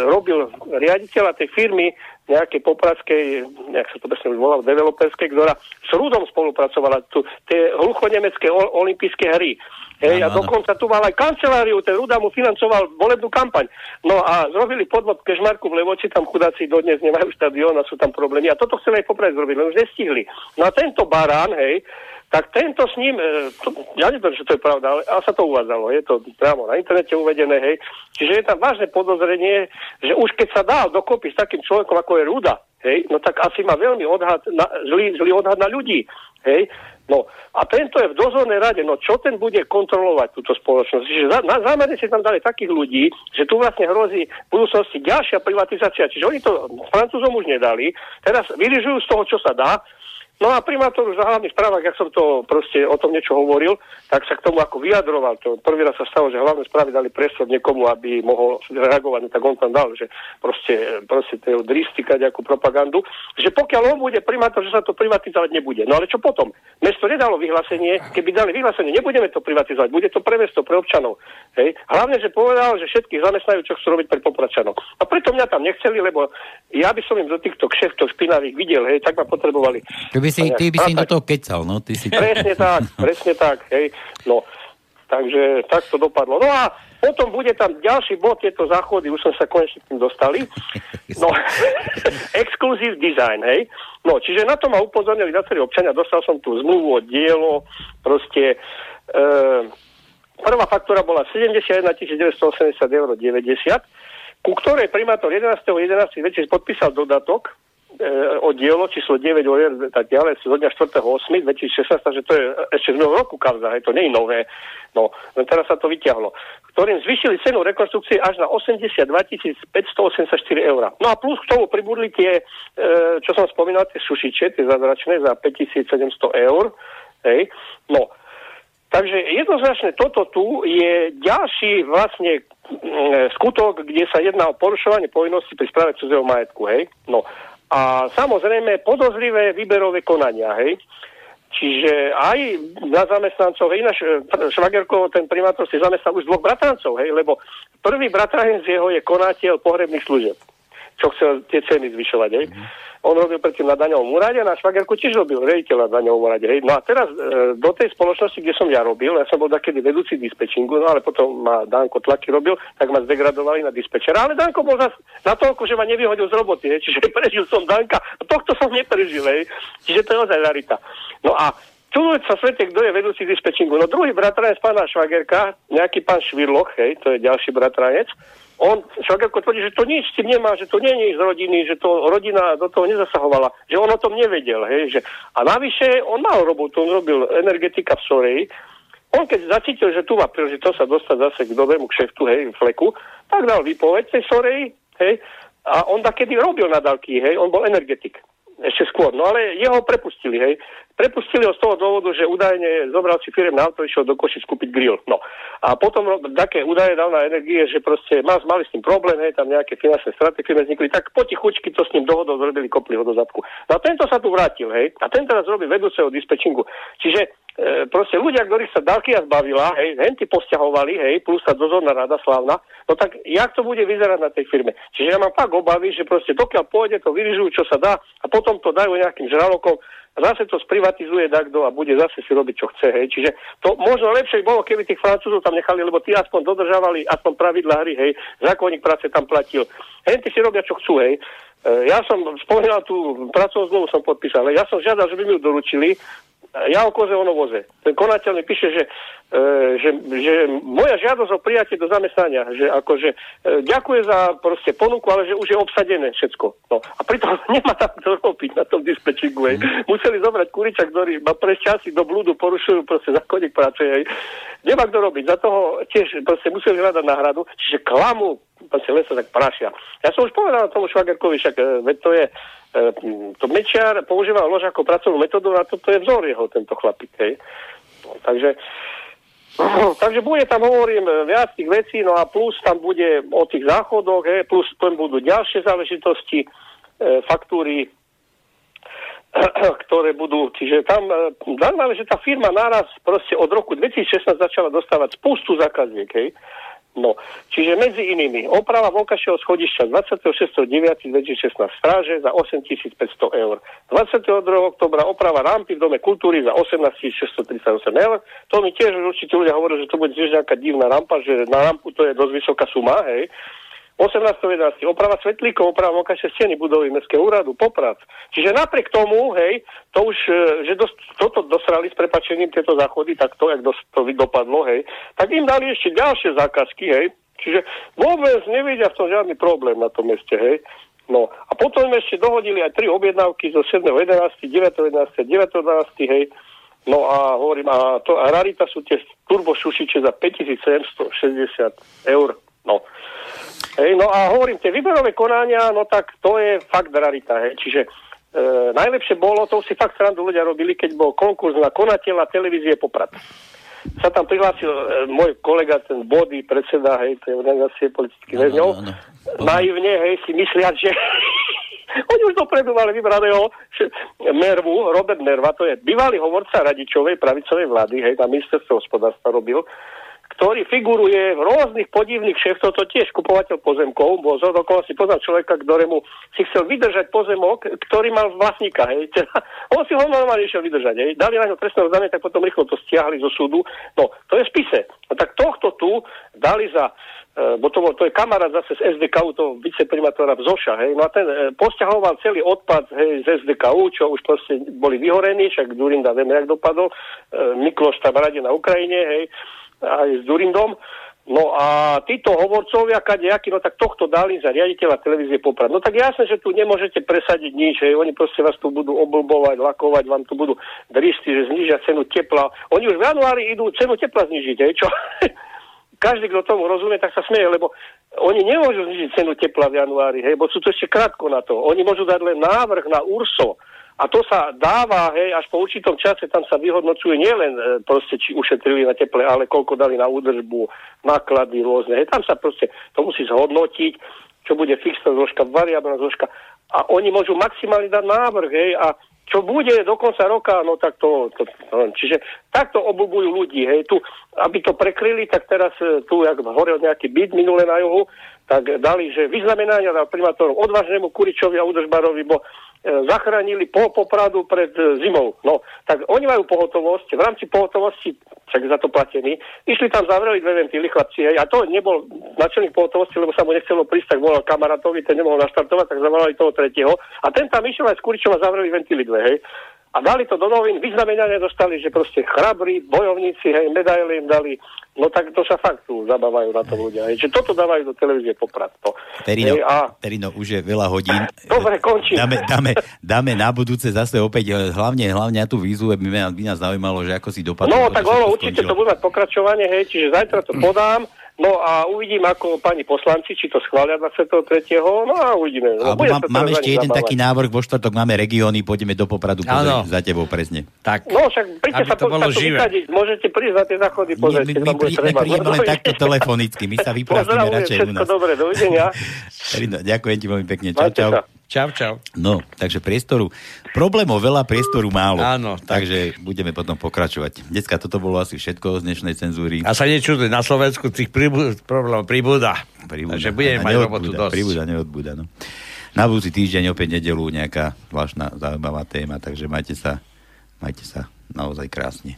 robil riaditeľa tej firmy nejakej popradskej, nejak sa to presne už volalo, developerskej, ktorá s Rudom spolupracovala, tu, tie hluchonemecké olympijské hry. Hej, a dokonca tu mal aj kanceláriu, ten Ruda mu financoval volebnú kampaň. No a zrobili podvod Kešmarku v Levoči, tam chudáci dodnes nemajú štadión a sú tam problémy. A toto chceli aj poprať zrobiť, len už nestihli. No a tento barán, hej, tak tento s ním, e, to, ja neviem, že to je pravda, ale, ale sa to uvádzalo, je to priamo na internete uvedené, hej. Čiže je tam vážne podozrenie, že už keď sa dá dokopy s takým človekom, ako je Ruda, hej, no tak asi má veľmi odhad na, zlý, zlý odhad na ľudí, hej. No a tento je v dozornej rade, no čo ten bude kontrolovať túto spoločnosť? Čiže za, na zámerne si tam dali takých ľudí, že tu vlastne hrozí v budúcnosti ďalšia privatizácia. Čiže oni to Francúzom už nedali, teraz vyrižujú z toho, čo sa dá, No a primátor už za hlavných správach, ak som to proste o tom niečo hovoril, tak sa k tomu ako vyjadroval. To prvý raz sa stalo, že hlavné správy dali priestor niekomu, aby mohol reagovať, no tak on tam dal, že proste, proste to dristika nejakú propagandu, že pokiaľ on bude primátor, že sa to privatizovať nebude. No ale čo potom? Mesto nedalo vyhlásenie, keby dali vyhlásenie, nebudeme to privatizovať, bude to pre mesto, pre občanov. Hej. Hlavne, že povedal, že všetkých zamestnajú, čo chcú robiť pre popračanov. A preto mňa tam nechceli, lebo ja by som im do týchto kšeftov špinavých videl, hej, tak ma potrebovali by si, ty by si do toho kecal, no. Ty si... Presne tak, presne tak, hej. No, takže tak to dopadlo. No a potom bude tam ďalší bod, tieto záchody, už sme sa konečne tým dostali. No, *laughs* exclusive design, hej. No, čiže na to ma upozornili viacerí občania, dostal som tu zmluvu o dielo, proste, e, prvá faktúra bola 71 980 eur 90, ku ktorej primátor 11.11. 11. podpísal dodatok, o dielo číslo 9 OR, tak ďalej, zo dňa 4.8. 2016, takže to je ešte z minulého roku kauza, to nie je nové. No, len teraz sa to vyťahlo. Ktorým zvyšili cenu rekonstrukcie až na 82 584 eur. No a plus k tomu pribudli tie, e, čo som spomínal, tie sušiče, tie zázračné za 5700 eur. Hej. No, Takže jednoznačne toto tu je ďalší vlastne mm, skutok, kde sa jedná o porušovanie povinnosti pri správe cudzieho majetku. Hej? No A samozrejme podozrivé výberové konania, hej. Čiže aj na zamestnancov, náš e, Švagerko, ten primátor si zamestnal už dvoch bratrancov, hej, lebo prvý bratranec jeho je konateľ pohrebných služieb, čo chcel tie ceny zvyšovať, hej. Mm-hmm. On robil predtým na daňovom úrade a na Švagerku tiež robil rejiteľ na daňovom úrade. Hej. No a teraz e, do tej spoločnosti, kde som ja robil, ja som bol takedy vedúci dispečingu, no ale potom ma Danko tlaky robil, tak ma zdegradovali na dispečera. Ale Danko bol zas na toľko, že ma nevyhodil z roboty, hej. čiže *laughs* prežil som Danka. A tohto som neprežil, hej. čiže to je ozaj rarita. No a Čudujúc sa svete, kto je vedúci dispečingu. No druhý bratranec pána Švagerka, nejaký pán Švirloch, hej, to je ďalší bratranec, on Švagerko tvrdí, že to nič s tým nemá, že to nie je z rodiny, že to rodina do toho nezasahovala, že on o tom nevedel. Hej, že, a navyše on mal robotu, on robil energetika v Soreji, on keď zacítil, že tu má príležitosť sa dostať zase k dobrému kšeftu, hej, fleku, tak dal výpoveď tej Soreji, hej, a on kedy robil nadalky, hej, on bol energetik ešte skôr. No ale jeho prepustili, hej. Prepustili ho z toho dôvodu, že údajne zobral si firm na auto, išiel do Košic kúpiť grill. No. A potom také údaje dal na energie, že proste mal, mali s tým problém, hej, tam nejaké finančné straty firmy vznikli, tak potichučky to s ním dohodou zrobili, kopli ho do zadku. No a tento sa tu vrátil, hej. A ten teraz robí vedúceho dispečingu. Čiže e, proste ľudia, ktorých sa Dalkia zbavila, hej, henty posťahovali, hej, plus tá dozorná rada slávna, no tak jak to bude vyzerať na tej firme? Čiže ja mám tak obavy, že proste dokiaľ pôjde, to vyrižujú, čo sa dá a potom to dajú nejakým žralokom zase to sprivatizuje takto a bude zase si robiť, čo chce. Hej. Čiže to možno lepšie bolo, keby tých Francúzov tam nechali, lebo tí aspoň dodržavali aspoň pravidla hry, hej, zákonník práce tam platil. Hej, ty si robia, čo chcú, hej. E, ja som spomínal tú pracovnú zmluvu som podpísal, ja som žiadal, že by mi ju doručili, ja o koze, ono voze. Ten konateľ mi píše, že, že, že moja žiadosť o prijatie do zamestnania, že akože e, ďakuje za proste ponuku, ale že už je obsadené všetko. No. A pritom *laughs* nemá tam to robiť na tom dispečingu. Mm. Museli zobrať kuriča, ktorý má prejsť časy do blúdu, porušujú proste zákonník práce. Hej. Nemá kto robiť. Za toho tiež proste museli hľadať náhradu. Čiže klamu, proste len sa tak prašia. Ja som už povedal tomu Švagerkovi, však e, veď to je E, to Mečiar používal lož ako pracovnú metódu a toto je vzor jeho, tento chlapík. Hej. No, takže, *laughs* takže bude tam, hovorím, viac tých vecí, no a plus tam bude o tých záchodoch, hej, plus tam budú ďalšie záležitosti, e, faktúry, *clears throat* ktoré budú, čiže tam e, zaujímavé, že tá firma naraz proste od roku 2016 začala dostávať spustu zákaziek, hej. No, čiže medzi inými oprava vonkajšieho schodišťa 26.9.2016 stráže za 8500 eur. 22. oktobra oprava rampy v Dome kultúry za 18 638 eur. To mi tiež určite ľudia hovorí, že to bude tiež nejaká divná rampa, že na rampu to je dosť vysoká suma, hej. 18.11. oprava svetlíkov, oprava vonkajšej steny budovy Mestského úradu, Poprad. Čiže napriek tomu, hej, to už, e, že dos, toto dosrali s prepačením tieto záchody, tak to, jak dos, to dopadlo, hej, tak im dali ešte ďalšie zákazky, hej, čiže vôbec nevidia v tom žiadny problém na tom meste, hej. No a potom im ešte dohodili aj tri objednávky zo 7.11., 9.11., 9.12., hej, No a hovorím, a, to, a rarita sú tie turbošušiče za 5760 eur. No. Hej, no a hovorím, tie výberové konania, no tak to je fakt rarita. Hej. Čiže e, najlepšie bolo, to si fakt srandu ľudia robili, keď bol konkurs na konateľa televízie Poprad. Sa tam prihlásil e, môj kolega, ten Body, predseda, hej, tej organizácie politických väzňov. No, no, no. Naivne, hej, si myslia, že *laughs* oni už dopredu mali vybraného Mervu, Robert Merva, to je bývalý hovorca radičovej pravicovej vlády, hej, na ministerstvo hospodárstva robil ktorý figuruje v rôznych podivných šéftoch, to tiež kupovateľ pozemkov, bol z si poznal človeka, ktorému si chcel vydržať pozemok, ktorý mal vlastníka, hej. Teda, on si ho normálne išiel vydržať, hej. Dali na ňo trestné oznámenie, tak potom rýchlo to stiahli zo súdu. No, to je spise. No, tak tohto tu dali za e, bo to, bol, to je kamarát zase z SDKU, to viceprimátora Zoša, hej, no a ten e, posťahoval celý odpad hej, z SDKU, čo už proste boli vyhorení, však Durinda vieme, jak dopadol, e, Mikloš tam rade na Ukrajine, hej, aj s Durindom. No a títo hovorcovia, kadejakí, no tak tohto dali za riaditeľa televízie Poprad. No tak jasne, že tu nemôžete presadiť nič, hej. oni proste vás tu budú oblbovať, lakovať, vám tu budú dristi, že znižia cenu tepla. Oni už v januári idú cenu tepla znižiť, hej, čo? *laughs* Každý, kto tomu rozumie, tak sa smeje, lebo oni nemôžu znižiť cenu tepla v januári, hej, bo sú to ešte krátko na to. Oni môžu dať len návrh na URSO, a to sa dáva, hej, až po určitom čase tam sa vyhodnocuje nielen e, proste, či ušetrili na teple, ale koľko dali na údržbu, náklady rôzne. Hej, tam sa proste to musí zhodnotiť, čo bude fixná zložka, variabilná zložka. a oni môžu maximálne dať návrh, hej, a čo bude do konca roka, no tak to, to, to čiže takto oblúbujú ľudí, hej, tu, aby to prekryli, tak teraz e, tu, jak horel nejaký byt minule na juhu, tak dali, že vyznamenania dal primátorom odvážnemu Kuričovi a Udržbarovi, bo zachránili pol Popradu pred e, zimou. No, tak oni majú pohotovosť, v rámci pohotovosti, však za to platení, išli tam, zavreli dve ventily chlapci, hej, a to nebol načelník pohotovosti, lebo sa mu nechcelo prísť, tak volal kamarátovi, ten nemohol naštartovať, tak zavolali toho tretieho. A ten tam išiel aj s Kuričom a zavreli ventily dve, hej. A dali to do novín, vyznamenania dostali, že proste chrabrí, bojovníci, hej, medaily im dali. No tak to sa fakt tu zabávajú na to ľudia. Hej. Že toto dávajú do televízie poprad. No. Terino, hej, a... Terino, už je veľa hodín. Dobre, končím. Dáme, dáme, dáme na budúce zase opäť, e, hlavne, hlavne na tú výzvu, by, by nás zaujímalo, že ako si dopadlo. No, tak ono, určite to bude mať pokračovanie, hej, čiže zajtra to podám. No a uvidím, ako pani poslanci, či to schvália 23. No a uvidíme. No, má, máme ešte jeden zabávať. taký návrh, vo štvrtok máme regióny, pôjdeme do Popradu pozrieť za tebou presne. Tak, no však príďte sa to bolo živé. Vysadiť, môžete prísť na tie záchody pozrieť. My, my, my, my príjeme len takto telefonicky, my sa vypracujeme radšej u nás. dobre, dovidenia. *laughs* Ďakujem ti veľmi pekne, čau, čau. Čau, čau. No, takže priestoru, problémov veľa, priestoru málo. Áno. Tak. Takže budeme potom pokračovať. Dneska toto bolo asi všetko z dnešnej cenzúry. A sa nečuduj, na Slovensku tých príbu- problémov pribúda. Pribúda. Takže budeme mať robotu dosť. Pribúda, neodbúda, no. Na budúci týždeň opäť nedelu nejaká zvláštna zaujímavá téma, takže majte sa, majte sa naozaj krásne.